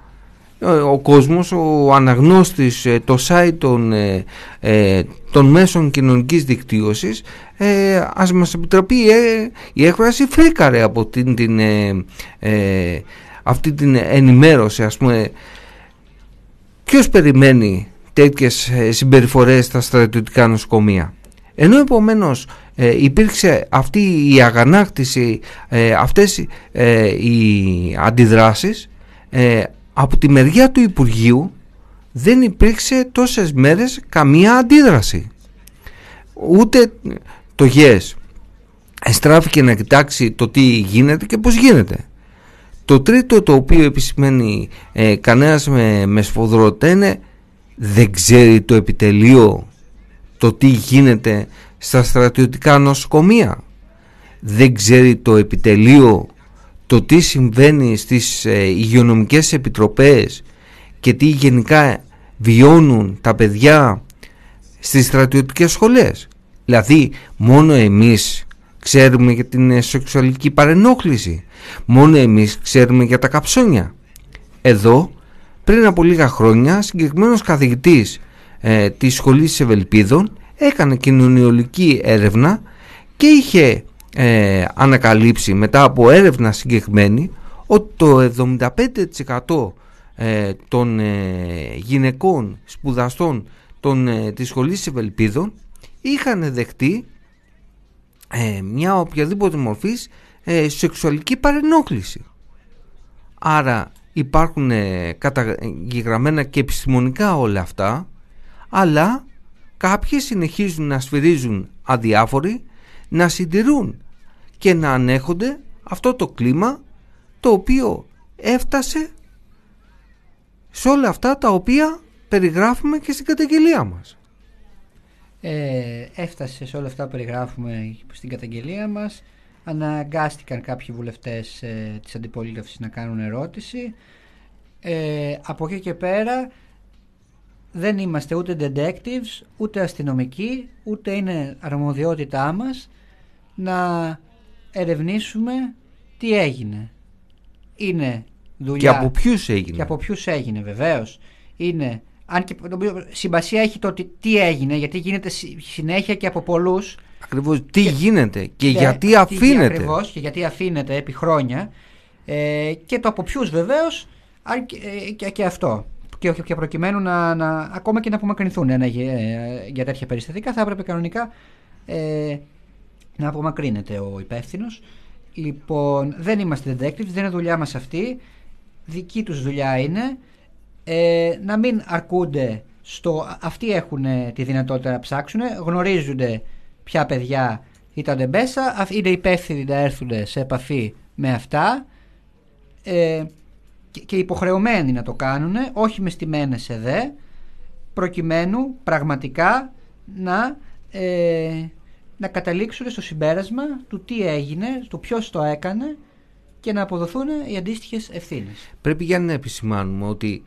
S3: ε, ο κόσμος, ο αναγνώστης, ε, το site των, ε, των μέσων κοινωνικής δικτύωσης ε, ας μας επιτραπεί η έκφραση φρίκαρε από την, την, αυτή την ενημέρωση ας πούμε ποιος περιμένει τέτοιες συμπεριφορές στα στρατιωτικά νοσοκομεία ενώ επομένως υπήρξε αυτή η αγανάκτηση αυτές οι αντιδράσεις από τη μεριά του Υπουργείου δεν υπήρξε τόσες μέρες καμία αντίδραση. Ούτε το ΓΕΣ εστράφηκε να κοιτάξει το τι γίνεται και πώς γίνεται. Το τρίτο το οποίο επισημαίνει ε, κανένας με, με σφοδρότητα είναι δεν ξέρει το επιτελείο το τι γίνεται στα στρατιωτικά νοσοκομεία. Δεν ξέρει το επιτελείο το τι συμβαίνει στις ε, υγειονομικές επιτροπές και τι γενικά βιώνουν τα παιδιά στις στρατιωτικές σχολές. Δηλαδή μόνο εμείς ξέρουμε για την ε, σεξουαλική παρενόχληση. Μόνο εμείς ξέρουμε για τα καψόνια. Εδώ πριν από λίγα χρόνια συγκεκριμένος καθηγητής ε, της σχολής Ευελπίδων έκανε κοινωνιολική έρευνα και είχε ε, ανακαλύψει μετά από έρευνα συγκεκριμένη ότι το 75% ε, των ε, γυναικών σπουδαστών των, ε, της σχολής Ευελπίδων είχαν δεχτεί μια οποιαδήποτε μορφής σεξουαλική παρενόχληση. Άρα υπάρχουν καταγεγραμμένα και επιστημονικά όλα αυτά αλλά κάποιοι συνεχίζουν να σφυρίζουν αδιάφοροι να συντηρούν και να ανέχονται αυτό το κλίμα το οποίο έφτασε σε όλα αυτά τα οποία περιγράφουμε και στην καταγγελία μας.
S2: Ε, έφτασε σε όλα αυτά που περιγράφουμε στην καταγγελία μας. Αναγκάστηκαν κάποιοι βουλευτές ε, της αντιπολίτευσης να κάνουν ερώτηση. Ε, από εκεί και πέρα δεν είμαστε ούτε detectives, ούτε αστυνομικοί, ούτε είναι αρμοδιότητά μας να ερευνήσουμε τι έγινε. Είναι δουλειά.
S3: Και από ποιους έγινε;
S2: Και από ποιους έγινε, βεβαίως. Είναι. Αν και σημασία έχει το τι, έγινε, γιατί γίνεται συνέχεια και από πολλούς.
S3: Ακριβώς. Τι γίνεται και, γιατί αφήνεται;
S2: Ακριβώς και γιατί αφήνεται επί χρόνια. Ε, και το από ποιους βεβαίως. Ε, και, και, αυτό. Και, και προκειμένου να, να, ακόμα και να απομακρυνθούν ένα, για, για τέτοια περιστατικά θα έπρεπε κανονικά ε, να απομακρύνεται ο υπεύθυνος. Λοιπόν, δεν είμαστε detectives, δεν είναι δουλειά μας αυτή. Δική τους δουλειά είναι ε, να μην αρκούνται στο... Αυτοί έχουν τη δυνατότητα να ψάξουν, γνωρίζονται ποια παιδιά ήταν μέσα, είναι υπεύθυνοι να έρθουν σε επαφή με αυτά ε, και, υποχρεωμένοι να το κάνουν, όχι μες στημένες σε δε, προκειμένου πραγματικά να ε, να καταλήξουν στο συμπέρασμα του τι έγινε, του ποιος το έκανε και να αποδοθούν οι αντίστοιχες ευθύνες.
S3: Πρέπει για να επισημάνουμε ότι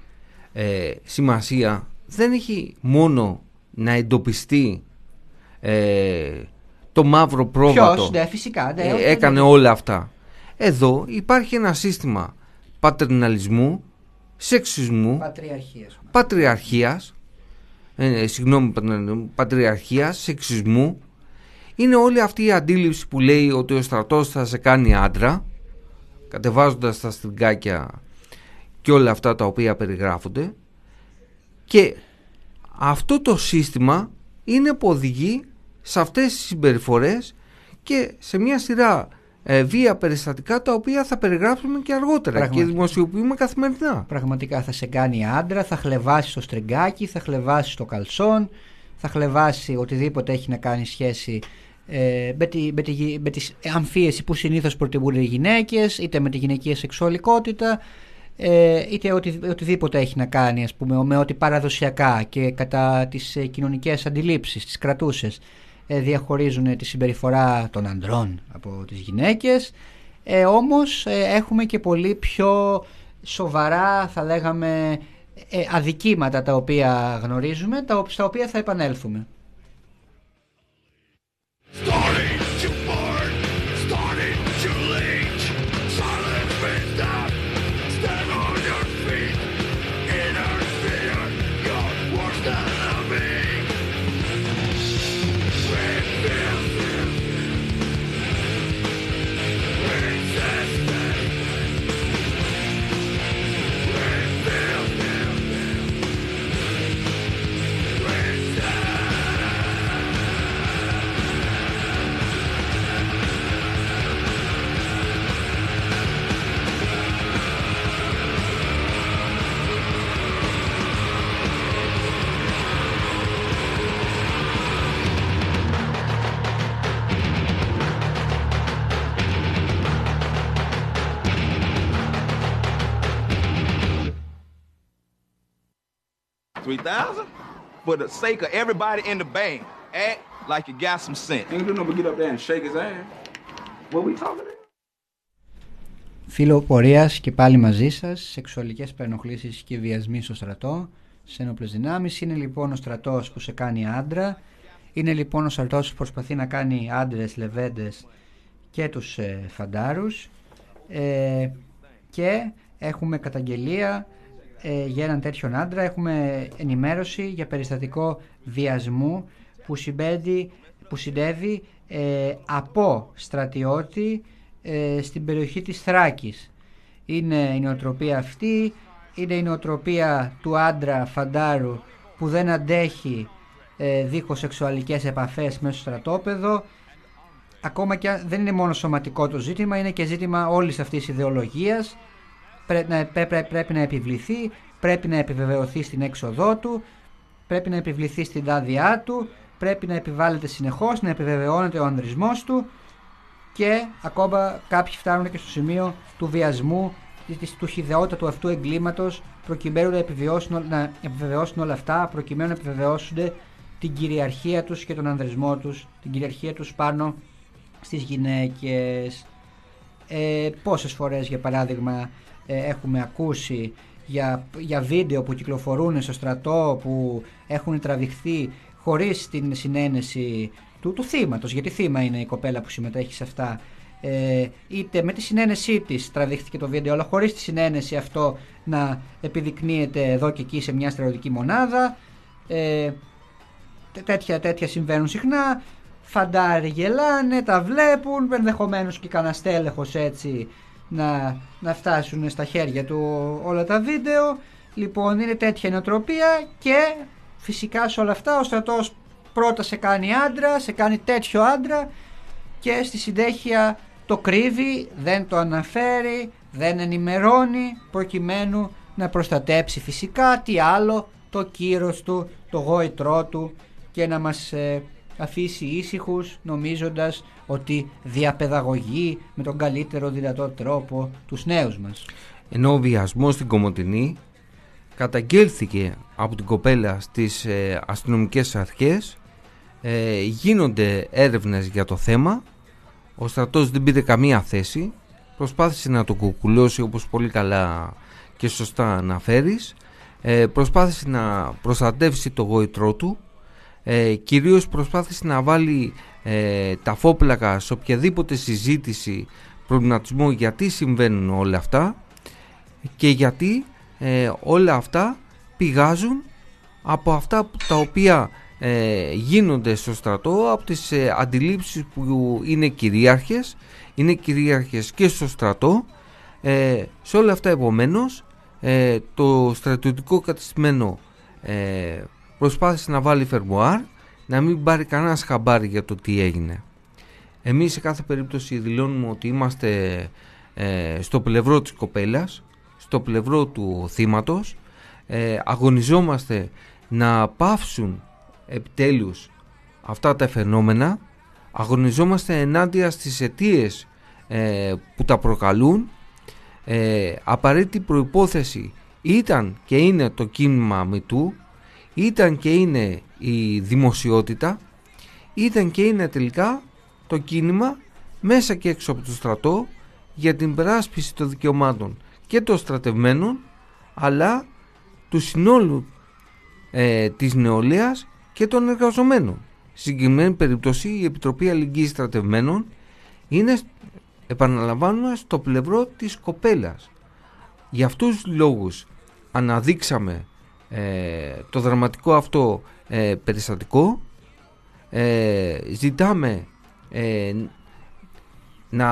S3: ε, σημασία δεν έχει μόνο να εντοπιστεί ε, το μαύρο πρόβατο.
S2: Ποιος, ναι, φυσικά. Ναι,
S3: ε, έκανε όλα αυτά. Εδώ υπάρχει ένα σύστημα πατερναλισμού, σεξισμού,
S2: πατριαρχίας,
S3: πατριαρχίας ε, συγγνώμη, πατριαρχίας, σεξισμού είναι όλη αυτή η αντίληψη που λέει ότι ο στρατός θα σε κάνει άντρα κατεβάζοντας τα στριγκάκια και όλα αυτά τα οποία περιγράφονται και αυτό το σύστημα είναι που οδηγεί σε αυτές τις συμπεριφορές και σε μια σειρά ε, βία περιστατικά τα οποία θα περιγράψουμε και αργότερα
S2: Πραγματικά.
S3: και δημοσιοποιούμε καθημερινά.
S2: Πραγματικά θα σε κάνει άντρα, θα χλεβάσει το στριγκάκι, θα χλεβάσει το καλσόν, θα χλεβάσει οτιδήποτε έχει να κάνει σχέση ε, με, τη, με, τη, γυ- με τις αμφίεση που συνήθως προτιμούν οι γυναίκες, είτε με τη γυναικεία σεξουαλικότητα, ε, είτε οτι, οτιδήποτε έχει να κάνει ας πούμε, με ό,τι παραδοσιακά και κατά τις ε, κοινωνικές αντιλήψεις, τις κρατούσες, ε, διαχωρίζουν τη συμπεριφορά των ανδρών από τις γυναίκες. Ε, όμως ε, έχουμε και πολύ πιο σοβαρά θα λέγαμε ε, αδικήματα τα οποία γνωρίζουμε, τα, ο- στα οποία θα επανέλθουμε.
S5: 3,000? For
S2: Φίλο πορείας και πάλι μαζί σας, σεξουαλικές παρενοχλήσεις και βιασμοί στο στρατό, σε ενόπλες δυνάμεις. Είναι λοιπόν ο στρατός που σε κάνει άντρα, είναι λοιπόν ο στρατός που προσπαθεί να κάνει άντρες, λεβέντες και τους ε, φαντάρους. Ε, και έχουμε καταγγελία ε, για έναν τέτοιον άντρα, έχουμε ενημέρωση για περιστατικό βιασμού που συμπένει, που συντεύει ε, από στρατιώτη ε, στην περιοχή της Θράκης. Είναι η νοοτροπία αυτή, είναι η νοοτροπία του άντρα φαντάρου που δεν αντέχει ε, δίχως σεξουαλικές επαφές μέσα στο στρατόπεδο. Ακόμα και αν δεν είναι μόνο σωματικό το ζήτημα, είναι και ζήτημα όλης αυτής της ιδεολογίας. Πρέ- να- πρέ- πρέ- πρέπει να επιβληθεί, πρέπει να επιβεβαιωθεί στην έξοδό του, πρέπει να επιβληθεί στην άδειά του, πρέπει να επιβάλλεται συνεχώς, να επιβεβαιώνεται ο ανδρισμός του και ακόμα κάποιοι φτάνουν και στο σημείο του βιασμού, της, του χιδεότητα του αυτού εγκλήματος προκειμένου να, επιβιώσουν, ό- να επιβεβαιώσουν όλα αυτά, προκειμένου να επιβεβαιώσουν την κυριαρχία τους και τον ανδρισμό τους, την κυριαρχία τους πάνω στις γυναίκες. Ε, πόσες φορές για παράδειγμα ε, έχουμε ακούσει για, για βίντεο που κυκλοφορούν στο στρατό που έχουν τραβηχθεί χωρίς την συνένεση του, του θύματος. Γιατί θύμα είναι η κοπέλα που συμμετέχει σε αυτά. Ε, είτε με τη συνένεσή της τραβήχθηκε το βίντεο αλλά χωρίς τη συνένεση αυτό να επιδεικνύεται εδώ και εκεί σε μια στρατιωτική μονάδα. Ε, Τέ- τέτοια, τέτοια συμβαίνουν συχνά. Φαντάροι γελάνε, τα βλέπουν, ενδεχομένως και κανένα στέλεχος έτσι να, να φτάσουν στα χέρια του όλα τα βίντεο. Λοιπόν, είναι τέτοια η νοοτροπία και φυσικά σε όλα αυτά ο στρατός πρώτα σε κάνει άντρα, σε κάνει τέτοιο άντρα και στη συνέχεια το κρύβει, δεν το αναφέρει, δεν ενημερώνει προκειμένου να προστατέψει φυσικά τι άλλο το κύρος του, το γόητρό του και να μας ε, αφήσει ήσυχους νομίζοντας ότι διαπαιδαγωγεί με τον καλύτερο δυνατό τρόπο τους νέους μας.
S3: Ενώ ο βιασμός στην Κομωτινή καταγγέλθηκε από την κοπέλα στις ε, αστυνομικές αρχές ε, γίνονται έρευνες για το θέμα ο στρατός δεν πήρε καμία θέση προσπάθησε να το κουκουλώσει όπως πολύ καλά και σωστά αναφέρεις ε, προσπάθησε να προστατεύσει το γόητρό του ε, κυρίως προσπάθησε να βάλει ε, τα φόπλακα σε οποιαδήποτε συζήτηση προβληματισμό γιατί συμβαίνουν όλα αυτά και γιατί ε, όλα αυτά πηγάζουν από αυτά που- τα οποία ε, γίνονται στο στρατό από τις ε, αντιλήψεις που είναι κυρίαρχες είναι κυρίαρχες και στο στρατό. Ε, σε όλα αυτά επομένως ε, το στρατιωτικό κατεστημένο ε, προσπάθησε να βάλει φερμοάρ να μην πάρει κανένας χαμπάρι για το τι έγινε. Εμείς σε κάθε περίπτωση δηλώνουμε ότι είμαστε ε, στο πλευρό της κοπέλας, στο πλευρό του θύματος, ε, αγωνιζόμαστε να πάυσουν επιτέλους αυτά τα φαινόμενα, αγωνιζόμαστε ενάντια στις αιτίες ε, που τα προκαλούν, ε, απαραίτητη προϋπόθεση ήταν και είναι το κίνημα μητού, ήταν και είναι η δημοσιότητα, ήταν και είναι τελικά το κίνημα μέσα και έξω από το στρατό για την περάσπιση των δικαιωμάτων και των στρατευμένων αλλά του συνόλου ε, της νεολαίας και των εργαζομένων. Στη συγκεκριμένη περίπτωση η Επιτροπή Αλληλεγγύης Στρατευμένων είναι επαναλαμβάνουμε στο πλευρό της κοπέλας. Για αυτούς τους λόγους αναδείξαμε ε, το δραματικό αυτό ε, περιστατικό ε, ζητάμε ε, να,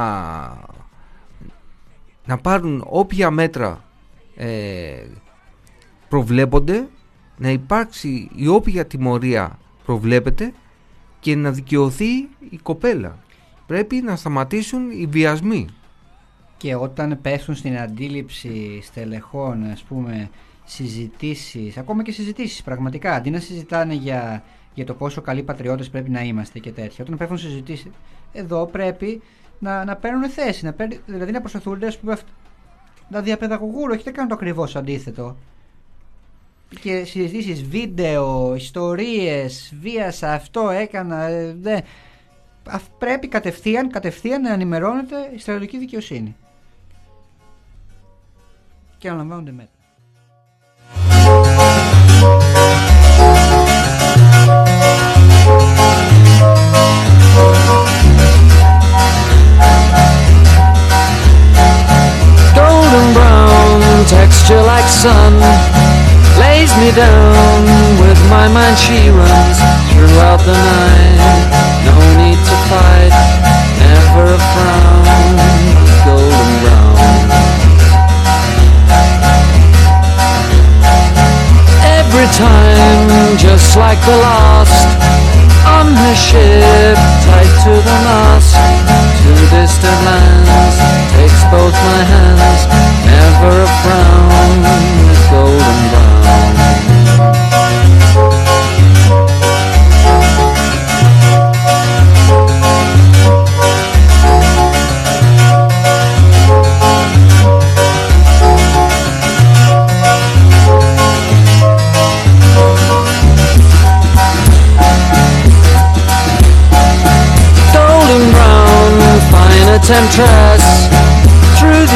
S3: να πάρουν όποια μέτρα ε, προβλέπονται να υπάρξει η όποια τιμωρία προβλέπεται και να δικαιωθεί η κοπέλα. Πρέπει να σταματήσουν οι βιασμοί.
S2: Και όταν πέσουν στην αντίληψη στελεχών, ας πούμε, συζητήσεις, ακόμα και συζητήσεις πραγματικά, αντί να συζητάνε για, για το πόσο καλοί πατριώτες πρέπει να είμαστε και τέτοια, όταν πέφτουν συζητήσεις, εδώ πρέπει να, να παίρνουν θέση, να παίρνουν, δηλαδή να προσπαθούν ας πούμε, αυ- να διαπαιδαγωγούν, όχι να κάνουν το ακριβώς αντίθετο. Και συζητήσεις, βίντεο, ιστορίες, βίασα αυτό, έκανα, ε, δε. Αυ- πρέπει κατευθείαν, κατευθείαν να ενημερώνεται η στρατιωτική δικαιοσύνη. Και να λαμβάνονται μέτρα.
S6: Texture like sun lays me down with my mind. She runs throughout the night. No need to fight never a frown. Golden brown. Every time just like the last on her ship tied to the mast to distant lands both my hands never a frown golden brown temptress.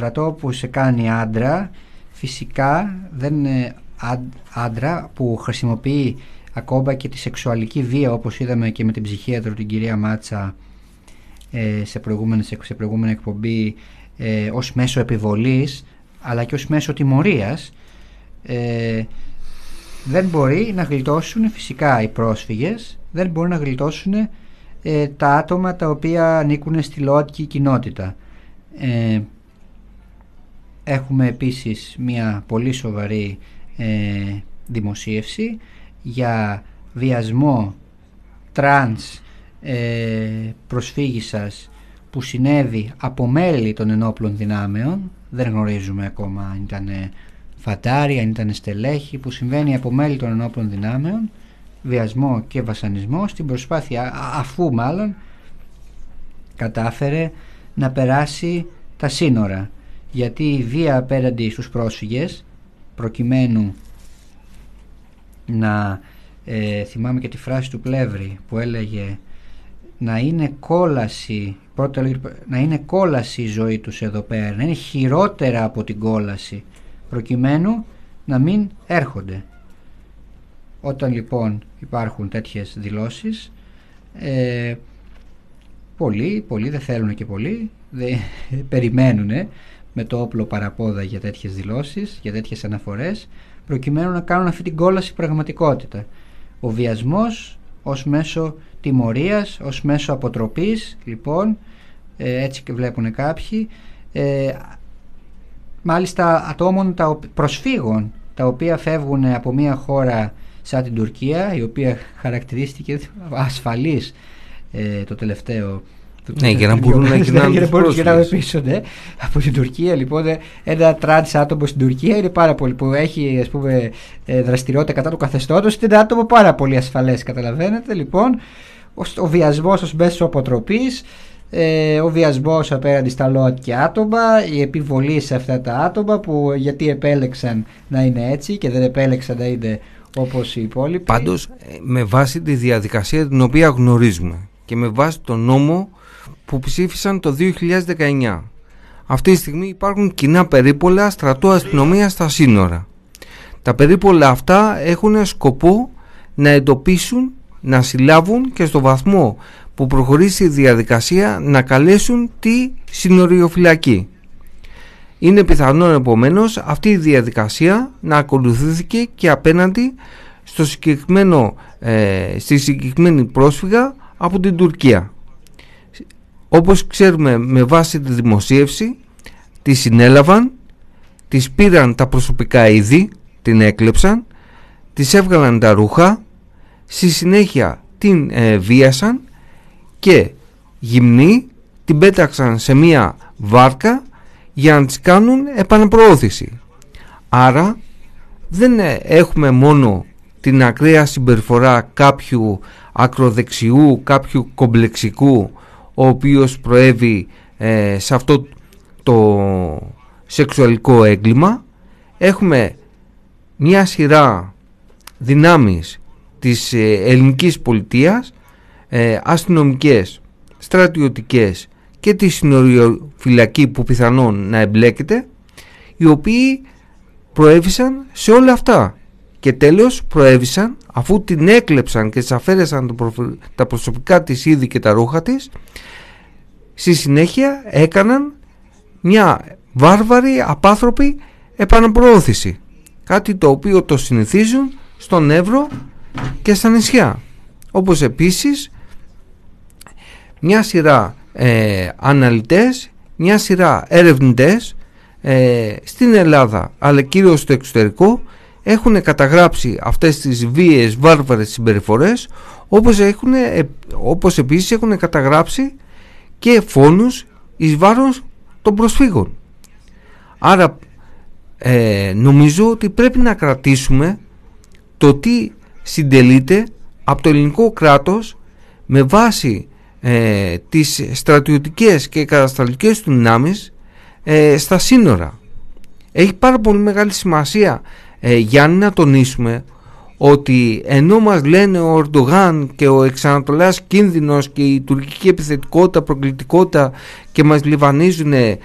S2: Στρατό που σε κάνει άντρα, φυσικά δεν είναι άν- άντρα που χρησιμοποιεί ακόμα και τη σεξουαλική βία όπως είδαμε και με την ψυχίατρο την κυρία Μάτσα ε, σε, προηγούμενες, σε προηγούμενη εκπομπή ε, ως μέσο επιβολής αλλά και ως μέσο τιμωρίας. Ε, δεν μπορεί να γλιτώσουν φυσικά οι πρόσφυγες δεν μπορεί να γλιτώσουν ε, τα άτομα τα οποία ανήκουν στη ΛΟΑΤΚΙ κοινότητα. Ε, έχουμε επίσης μια πολύ σοβαρή ε, δημοσίευση για βιασμό τρανς ε, προσφύγισας που συνέβη από μέλη των ενόπλων δυνάμεων. Δεν γνωρίζουμε ακόμα αν ήταν φαντάροι, αν ήταν στελέχη που συμβαίνει από μέλη των ενόπλων δυνάμεων. Βιασμό και βασανισμό στην προσπάθεια α- αφού μάλλον κατάφερε να περάσει τα σύνορα γιατί η βία απέναντι στους πρόσφυγες προκειμένου να ε, θυμάμαι και τη φράση του Πλεύρη που έλεγε να είναι κόλαση πρώτα έλεγε, να είναι κόλαση η ζωή τους εδώ πέρα να είναι χειρότερα από την κόλαση προκειμένου να μην έρχονται όταν λοιπόν υπάρχουν τέτοιες δηλώσεις ε, πολλοί, πολλοί δεν θέλουν και πολλοί δεν [LAUGHS] περιμένουν με το όπλο παραπόδα για τέτοιες δηλώσεις, για τέτοιες αναφορές προκειμένου να κάνουν αυτή την κόλαση πραγματικότητα. Ο βιασμός ως μέσο τιμωρίας, ως μέσο αποτροπής λοιπόν ε, έτσι και βλέπουν κάποιοι ε, μάλιστα ατόμων τα, οπ- προσφύγων τα οποία φεύγουν από μια χώρα σαν την Τουρκία η οποία χαρακτηρίστηκε [LAUGHS] ασφαλής ε, το τελευταίο το
S3: Ναι, για να
S2: τελευταίο
S3: μπορούν να
S2: δύο
S3: γυρνάνε
S2: μέρες,
S3: τους
S2: για να μπορούν να γυρνάνε
S3: πρόσφυγες.
S2: πίσω ναι, από την Τουρκία λοιπόν ε, ένα τρανς άτομο στην Τουρκία είναι πάρα πολύ που έχει ας πούμε ε, δραστηριότητα κατά του καθεστώτος. Είναι ένα άτομο πάρα πολύ ασφαλές καταλαβαίνετε λοιπόν. Ο, ο βιασμός ως μέσος αποτροπής ε, ο βιασμός απέναντι στα ΛΟΑΤ άτομα η επιβολή σε αυτά τα άτομα που γιατί επέλεξαν να είναι έτσι και δεν επέλεξαν να είναι όπως οι υπόλοιποι.
S3: Πάντως ε, με βάση τη διαδικασία την οποία γνωρίζουμε και με βάση τον νόμο που ψήφισαν το 2019. Αυτή τη στιγμή υπάρχουν κοινά περίπολα στρατού αστυνομία στα σύνορα. Τα περίπολα αυτά έχουν σκοπό να εντοπίσουν, να συλλάβουν και στο βαθμό που προχωρήσει η διαδικασία να καλέσουν τη συνοριοφυλακή. Είναι πιθανόν επομένως αυτή η διαδικασία να ακολουθήθηκε και απέναντι στο συγκεκριμένο, ε, στη συγκεκριμένη πρόσφυγα από την Τουρκία. Όπως ξέρουμε με βάση τη δημοσίευση τη συνέλαβαν, της πήραν τα προσωπικά είδη, την έκλεψαν, της έβγαλαν τα ρούχα, στη συνέχεια την ε, βίασαν και γυμνή την πέταξαν σε μία βάρκα για να τις κάνουν επαναπροώθηση. Άρα δεν ε, έχουμε μόνο την ακραία συμπεριφορά κάποιου ακροδεξιού, κάποιου κομπλεξικού ο οποίος προέβη ε, σε αυτό το σεξουαλικό έγκλημα. Έχουμε μια σειρά δυνάμεις της ε, ελληνικής πολιτείας ε, αστυνομικές, στρατιωτικές και τη συνοριοφυλακή που πιθανόν να εμπλέκεται οι οποίοι προέβησαν σε όλα αυτά και τέλος προέβησαν αφού την έκλεψαν και της αφαίρεσαν το προφ- τα προσωπικά της είδη και τα ρούχα της στη συνέχεια έκαναν μια βάρβαρη απάνθρωπη επαναπροώθηση. Κάτι το οποίο το συνηθίζουν στον Εύρο και στα νησιά. Όπως επίσης μια σειρά ε, αναλυτές μια σειρά ερευνητές ε, στην Ελλάδα αλλά κυρίως στο εξωτερικό έχουν καταγράψει αυτές τις βίαιες βάρβαρες συμπεριφορές όπως, έχουν, ε, όπως επίσης έχουν καταγράψει και φόνους εις βάρος των προσφύγων. Άρα ε, νομίζω ότι πρέπει να κρατήσουμε το τι συντελείται από το ελληνικό κράτος με βάση ε, τις στρατιωτικές και κατασταλτικές του δυνάμεις ε, στα σύνορα. έχει πάρα πολύ μεγάλη σημασία ε, Γιάννη να τονίσουμε ότι ενώ μας λένε ο Ορντογάν και ο εξανατολάς κίνδυνος και η τουρκική επιθετικότητα, προκλητικότητα και μας λιβανίζουν ε,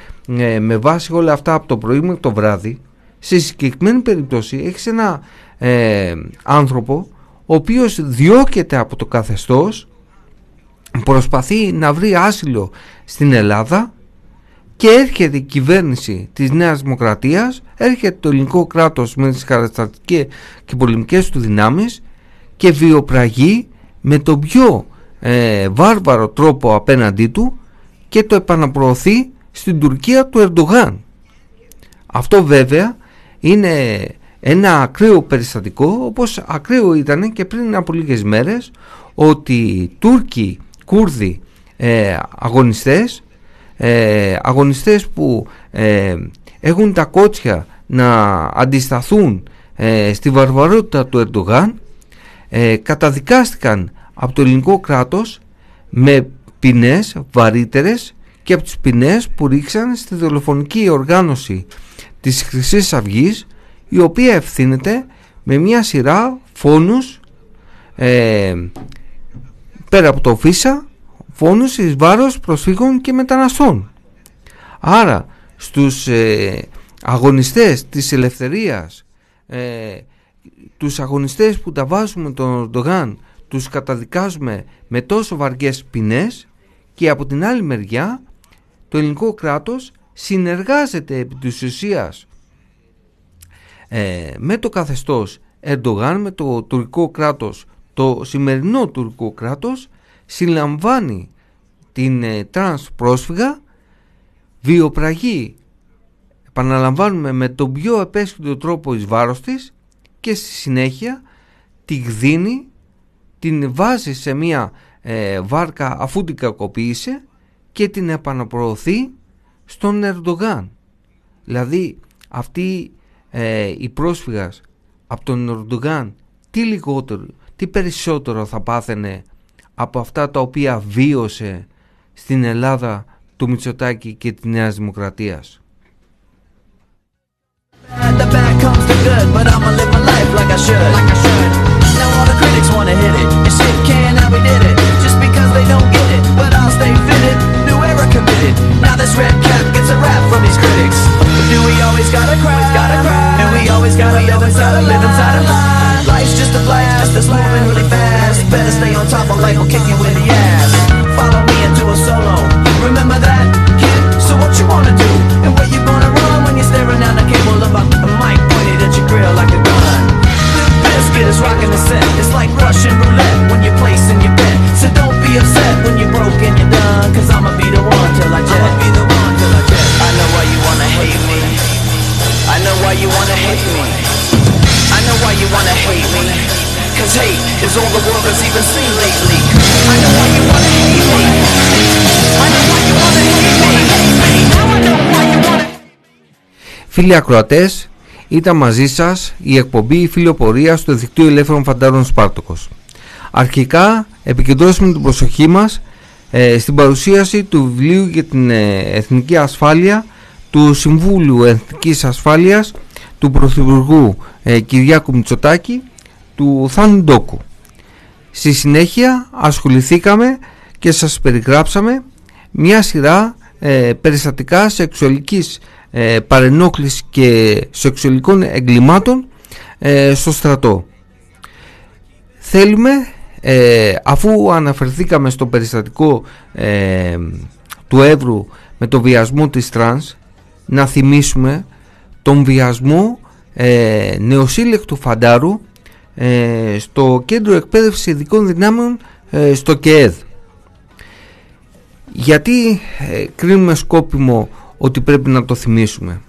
S3: με βάση όλα αυτά από το πρωί μέχρι το βράδυ σε συγκεκριμένη περίπτωση έχεις ένα ε, άνθρωπο ο οποίος διώκεται από το καθεστώς προσπαθεί να βρει άσυλο στην Ελλάδα και έρχεται η κυβέρνηση της Νέας Δημοκρατίας, έρχεται το ελληνικό κράτος με τις χαρακτηριστικές και πολεμικές του δυνάμεις και βιοπραγεί με τον πιο ε, βάρβαρο τρόπο απέναντί του και το επαναπροωθεί στην Τουρκία του Ερντογάν. Αυτό βέβαια είναι ένα ακραίο περιστατικό όπως ακραίο ήταν και πριν από λίγες μέρες ότι Τούρκοι, Κούρδοι ε, αγωνιστές ε, αγωνιστές που ε, έχουν τα κότσια να αντισταθούν ε, στη βαρβαρότητα του Ερντογάν ε, καταδικάστηκαν από το ελληνικό κράτος με ποινές βαρύτερες και από τις ποινές που ρίξαν στη δολοφονική οργάνωση της χρυσής αυγής, η οποία ευθύνεται με μια σειρά φόνους ε, πέρα από το φύσα φόνους εις βάρος προσφύγων και μεταναστών. Άρα στους ε, αγωνιστές της ελευθερίας, ε, τους αγωνιστές που τα βάζουμε τον Ορντογάν, τους καταδικάζουμε με τόσο βαριές ποινές και από την άλλη μεριά το ελληνικό κράτος συνεργάζεται επί της ουσίας ε, με το καθεστώς Ερντογάν, με το τουρκικό κράτος, το σημερινό τουρκικό κράτος συλλαμβάνει την ε, τρανς πρόσφυγα βιαιοπραγεί επαναλαμβάνουμε με τον πιο επαίσχυντο τρόπο εις βάρος της και στη συνέχεια τη γδίνει την βάζει σε μια ε, βάρκα αφού την κακοποίησε και την επαναπροωθεί στον Ερντογάν. Δηλαδή αυτή ε, η πρόσφυγας από τον Ερντογάν τι λιγότερο, τι περισσότερο θα πάθαινε από αυτά τα οποία βίωσε στην Ελλάδα του Μητσοτάκη και της Νέας Δημοκρατίας.
S7: The bad comes to good, but I'ma live my life like I should. Like I should. Now Life's just a blast, it's moving really fast. Better stay on top of life will kick you in the ass. Follow me into a solo. Remember that, kid? So what you wanna do? And where you gonna run when you're staring down the cable of a, a mic pointed at your grill like a gun? Bizkit is rocking the set. It's like Russian roulette when you're placing your bet. So don't be upset when you're broke and you're done. Cause I'ma be the one till I jet. I'ma be the one till I jet. I know why you wanna hate me. I know why you wanna hate me. I know why you wanna hate me. Cause hate is all the world has even seen lately. I know why you wanna hate me. I know why you wanna hate me. Now I know why you wanna
S3: Φίλοι ακροατές, ήταν μαζί σας η εκπομπή Φιλοπορία στο δικτύο Ελεύθερων Φαντάρων Σπάρτοκος. Αρχικά επικεντρώσουμε την προσοχή μας ε, στην παρουσίαση του βιβλίου για την ε, Εθνική Ασφάλεια του Συμβούλου Εθνικής Ασφάλειας του Πρωθυπουργού ε, Κυριάκου Μητσοτάκη του Θάνου Ντόκου. Στη συνέχεια ασχοληθήκαμε και σας περιγράψαμε μια σειρά ε, περιστατικά σεξουαλικής ε, παρενόχλησης και σεξουαλικών εγκλημάτων ε, στο στρατό. Θέλουμε, ε, αφού αναφερθήκαμε στο περιστατικό ε, του Έβρου με το βιασμό της τρανς, να θυμίσουμε τον βιασμό ε, νεοσύλλεκτου φαντάρου ε, στο Κέντρο Εκπαίδευσης Ειδικών Δυνάμεων ε, στο ΚΕΕΔ. Γιατί ε, κρίνουμε σκόπιμο ότι πρέπει να το θυμίσουμε.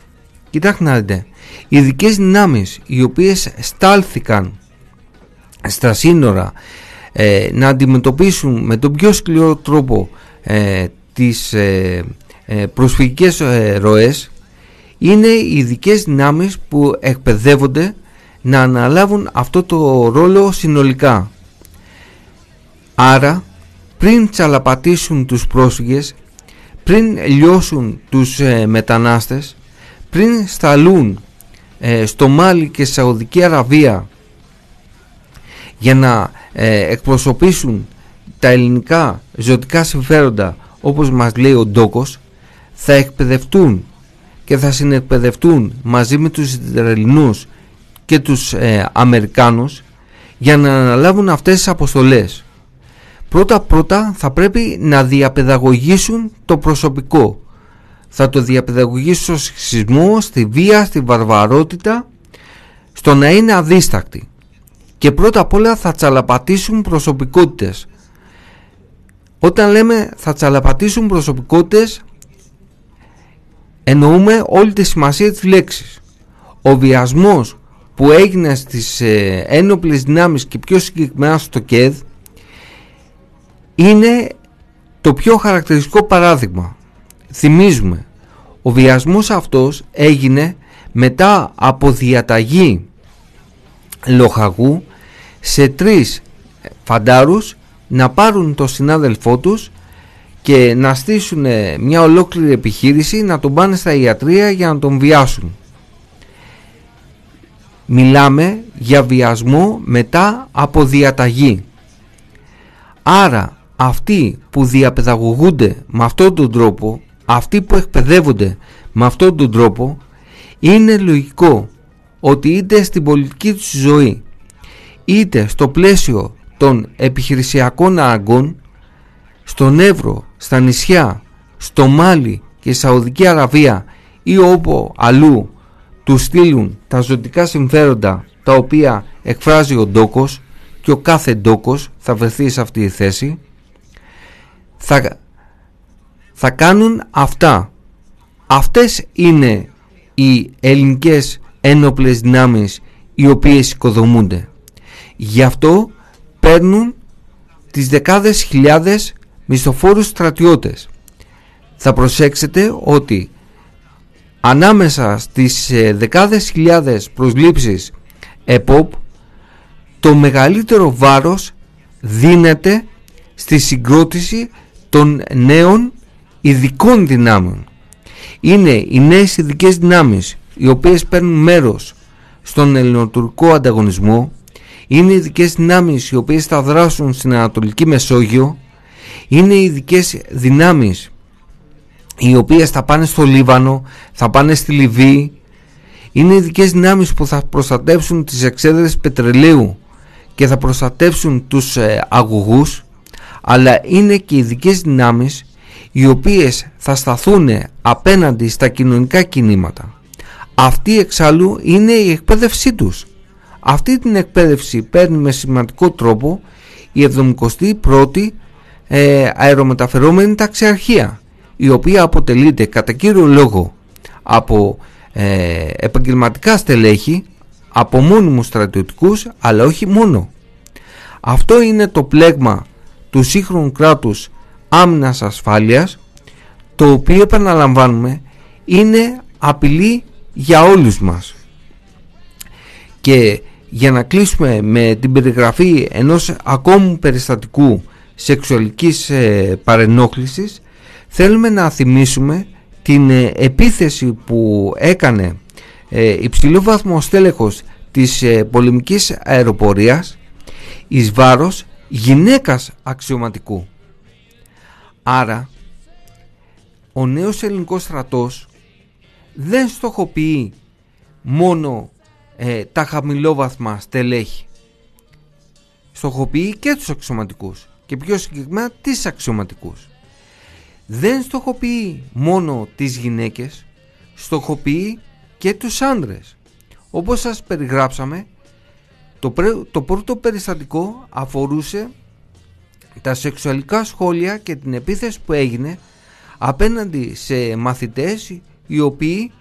S3: Κοιτάξτε να δείτε, οι ειδικές δυνάμεις οι οποίες στάλθηκαν στα σύνορα ε, να αντιμετωπίσουν με τον πιο σκληρό τρόπο ε, τις ε, ε, προσφυγικές ε, ροές είναι οι ειδικές δυνάμεις που εκπαιδεύονται να αναλάβουν αυτό το ρόλο συνολικά. Άρα πριν τσαλαπατήσουν τους πρόσφυγες, πριν λιώσουν τους ε, μετανάστες, πριν σταλούν ε, στο Μάλι και στη Σαουδική Αραβία για να ε, εκπροσωπήσουν τα ελληνικά ζωτικά συμφέροντα όπως μας λέει ο Ντόκος θα εκπαιδευτούν και θα συνεκπαιδευτούν μαζί με τους Ισραηλινούς και τους ε, Αμερικάνους για να αναλάβουν αυτές τις αποστολές. Πρώτα πρώτα θα πρέπει να διαπαιδαγωγήσουν το προσωπικό. Θα το διαπαιδαγωγήσουν στο σεξισμό, στη βία, στη βαρβαρότητα, στο να είναι αδίστακτοι. Και πρώτα απ' όλα θα τσαλαπατήσουν προσωπικότητες. Όταν λέμε θα τσαλαπατήσουν προσωπικότητες εννοούμε όλη τη σημασία της λέξης. Ο βιασμός που έγινε στις ε, ένοπλες δυνάμεις και πιο συγκεκριμένα στο ΚΕΔ είναι το πιο χαρακτηριστικό παράδειγμα. Θυμίζουμε, ο βιασμός αυτός έγινε μετά από διαταγή λοχαγού σε τρεις φαντάρους να πάρουν το συνάδελφό τους και να στήσουν μια ολόκληρη επιχείρηση να τον πάνε στα ιατρία για να τον βιάσουν. Μιλάμε για βιασμό μετά από διαταγή. Άρα αυτοί που διαπαιδαγωγούνται με αυτόν τον τρόπο, αυτοί που εκπαιδεύονται με αυτόν τον τρόπο, είναι λογικό ότι είτε στην πολιτική τους ζωή, είτε στο πλαίσιο των επιχειρησιακών αναγκών, στον Εύρο, στα νησιά, στο Μάλι και Σαουδική Αραβία ή όπου αλλού του στείλουν τα ζωτικά συμφέροντα τα οποία εκφράζει ο ντόκος και ο κάθε ντόκος θα βρεθεί σε αυτή τη θέση θα, θα κάνουν αυτά. Αυτές είναι οι ελληνικές ένοπλες δυνάμεις οι οποίες οικοδομούνται. Γι' αυτό παίρνουν τις δεκάδες χιλιάδες μισθοφόρους στρατιώτες θα προσέξετε ότι ανάμεσα στις ε, δεκάδες χιλιάδες προσλήψεις ΕΠΟΠ το μεγαλύτερο βάρος δίνεται στη συγκρότηση των νέων ειδικών δυνάμεων. Είναι οι νέες ειδικές δυνάμεις οι οποίες παίρνουν μέρος στον ελληνοτουρκικό ανταγωνισμό είναι ειδικές δυνάμεις οι οποίες θα δράσουν στην Ανατολική Μεσόγειο είναι ειδικές δυνάμεις οι οποίες θα πάνε στο Λίβανο, θα πάνε στη Λιβύη. Είναι ειδικές δυνάμεις που θα προστατεύσουν τις εξέδρες πετρελαίου και θα προστατεύσουν τους ε, αγωγούς, αλλά είναι και ειδικές δυνάμεις οι οποίες θα σταθούν απέναντι στα κοινωνικά κινήματα. Αυτή εξάλλου είναι η εκπαίδευσή τους. Αυτή την εκπαίδευση παίρνει με σημαντικό τρόπο η 71η ε, αερομεταφερόμενη ταξιαρχία η οποία αποτελείται κατά κύριο λόγο από ε, επαγγελματικά στελέχη, από μόνιμους στρατιωτικούς, αλλά όχι μόνο. Αυτό είναι το πλέγμα του σύγχρονου κράτους άμυνας ασφάλειας, το οποίο επαναλαμβάνουμε είναι απειλή για όλους μας. Και για να κλείσουμε με την περιγραφή ενός ακόμου περιστατικού σεξουαλικής ε, παρενόχλησης θέλουμε να θυμίσουμε την ε, επίθεση που έκανε ε, υψηλό βαθμό στέλεχος της ε, πολεμικής αεροπορίας εις βάρος γυναίκας αξιωματικού. Άρα ο νέος ελληνικός στρατός δεν στοχοποιεί μόνο ε, τα χαμηλόβαθμα στελέχη. Στοχοποιεί και τους αξιωματικούς και πιο συγκεκριμένα τις αξιωματικούς δεν στοχοποιεί μόνο τις γυναίκες, στοχοποιεί και τους άντρες. Όπως σας περιγράψαμε, το, το πρώτο περιστατικό αφορούσε τα σεξουαλικά σχόλια και την επίθεση που έγινε απέναντι σε μαθητές οι οποίοι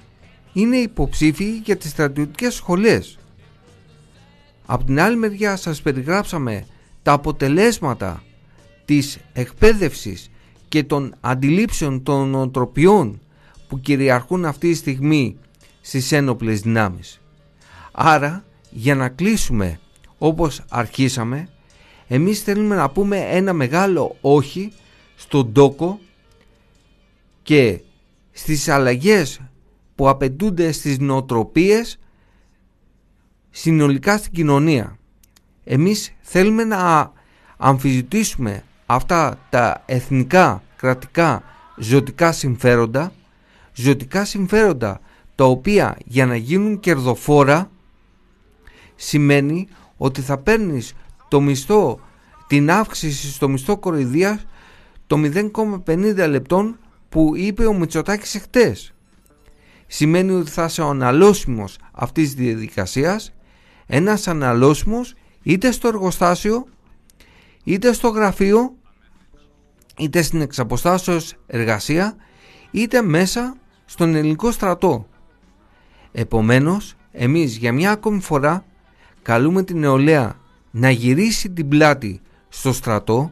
S3: είναι υποψήφιοι για τις στρατιωτικές σχολές. Από την άλλη μεριά σας περιγράψαμε τα αποτελέσματα της εκπαίδευσης και των αντιλήψεων των οτροπιών που κυριαρχούν αυτή τη στιγμή στις ένοπλες δυνάμεις. Άρα για να κλείσουμε όπως αρχίσαμε εμείς θέλουμε να πούμε ένα μεγάλο όχι στον τόκο και στις αλλαγές που απαιτούνται στις νοοτροπίες συνολικά στην κοινωνία. Εμείς θέλουμε να αμφισβητήσουμε αυτά τα εθνικά, κρατικά, ζωτικά συμφέροντα, ζωτικά συμφέροντα τα οποία για να γίνουν κερδοφόρα σημαίνει ότι θα παίρνεις το μισθό, την αύξηση στο μισθό κοροϊδίας το 0,50 λεπτών που είπε ο Μητσοτάκης εχθές. Σημαίνει ότι θα είσαι ο αναλώσιμος αυτής της διαδικασίας, ένας αναλώσιμος είτε στο εργοστάσιο, είτε στο γραφείο, είτε στην εξαποστάσεως εργασία, είτε μέσα στον ελληνικό στρατό. Επομένως, εμείς για μια ακόμη φορά καλούμε την νεολαία να γυρίσει την πλάτη στο στρατό.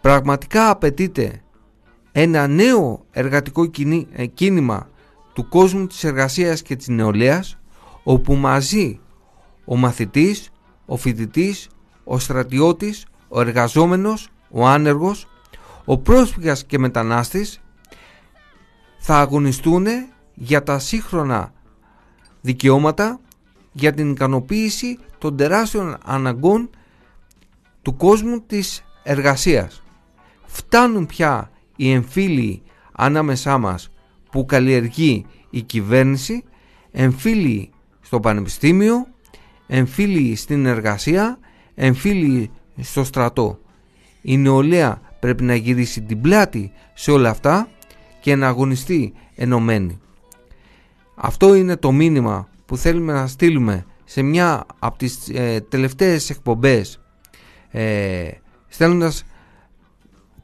S3: Πραγματικά απαιτείται ένα νέο εργατικό κινή- ε, κίνημα του κόσμου της εργασίας και της νεολαίας όπου μαζί ο μαθητής, ο φοιτητής, ο στρατιώτης, ο εργαζόμενος, ο άνεργος, ο πρόσφυγας και μετανάστης θα αγωνιστούν για τα σύγχρονα δικαιώματα για την ικανοποίηση των τεράστιων αναγκών του κόσμου της εργασίας. Φτάνουν πια οι εμφύλοι ανάμεσά μας που καλλιεργεί η κυβέρνηση, εμφύλοι στο πανεπιστήμιο, εμφύλοι στην εργασία, εμφύλοι στο στρατό. Η νεολαία πρέπει να γυρίσει την πλάτη σε όλα αυτά και να αγωνιστεί ενωμένη. Αυτό είναι το μήνυμα που θέλουμε να στείλουμε σε μια από τις ε, τελευταίες εκπομπές ε, στέλνοντας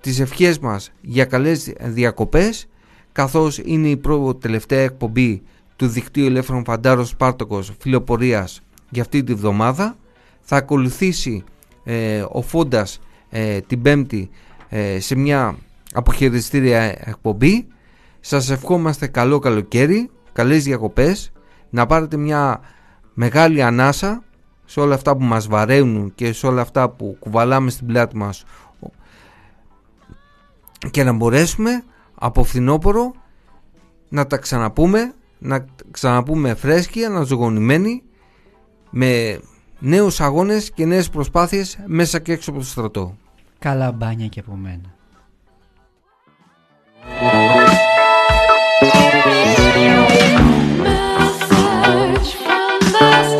S3: τις ευχές μας για καλές διακοπές καθώς είναι η πρώτη τελευταία εκπομπή του δικτύου Ελεύθερων Φαντάρων Σπάρτοκος Φιλοπορίας για αυτή τη βδομάδα θα ακολουθήσει ε, ο Φόντας ε, την Πέμπτη ε, σε μια αποχαιρετιστήρια εκπομπή. Σας ευχόμαστε καλό καλοκαίρι καλές διακοπές να πάρετε μια μεγάλη ανάσα σε όλα αυτά που μας βαραίνουν και σε όλα αυτά που κουβαλάμε στην πλάτη μας. Και να μπορέσουμε από φθινόπωρο να τα ξαναπούμε να ξαναπούμε φρέσκοι, αναζωογονημένοι με νέους αγώνες και νέες προσπάθειες μέσα και έξω από το στρατό.
S2: Καλά μπάνια και από μένα.
S8: Message from the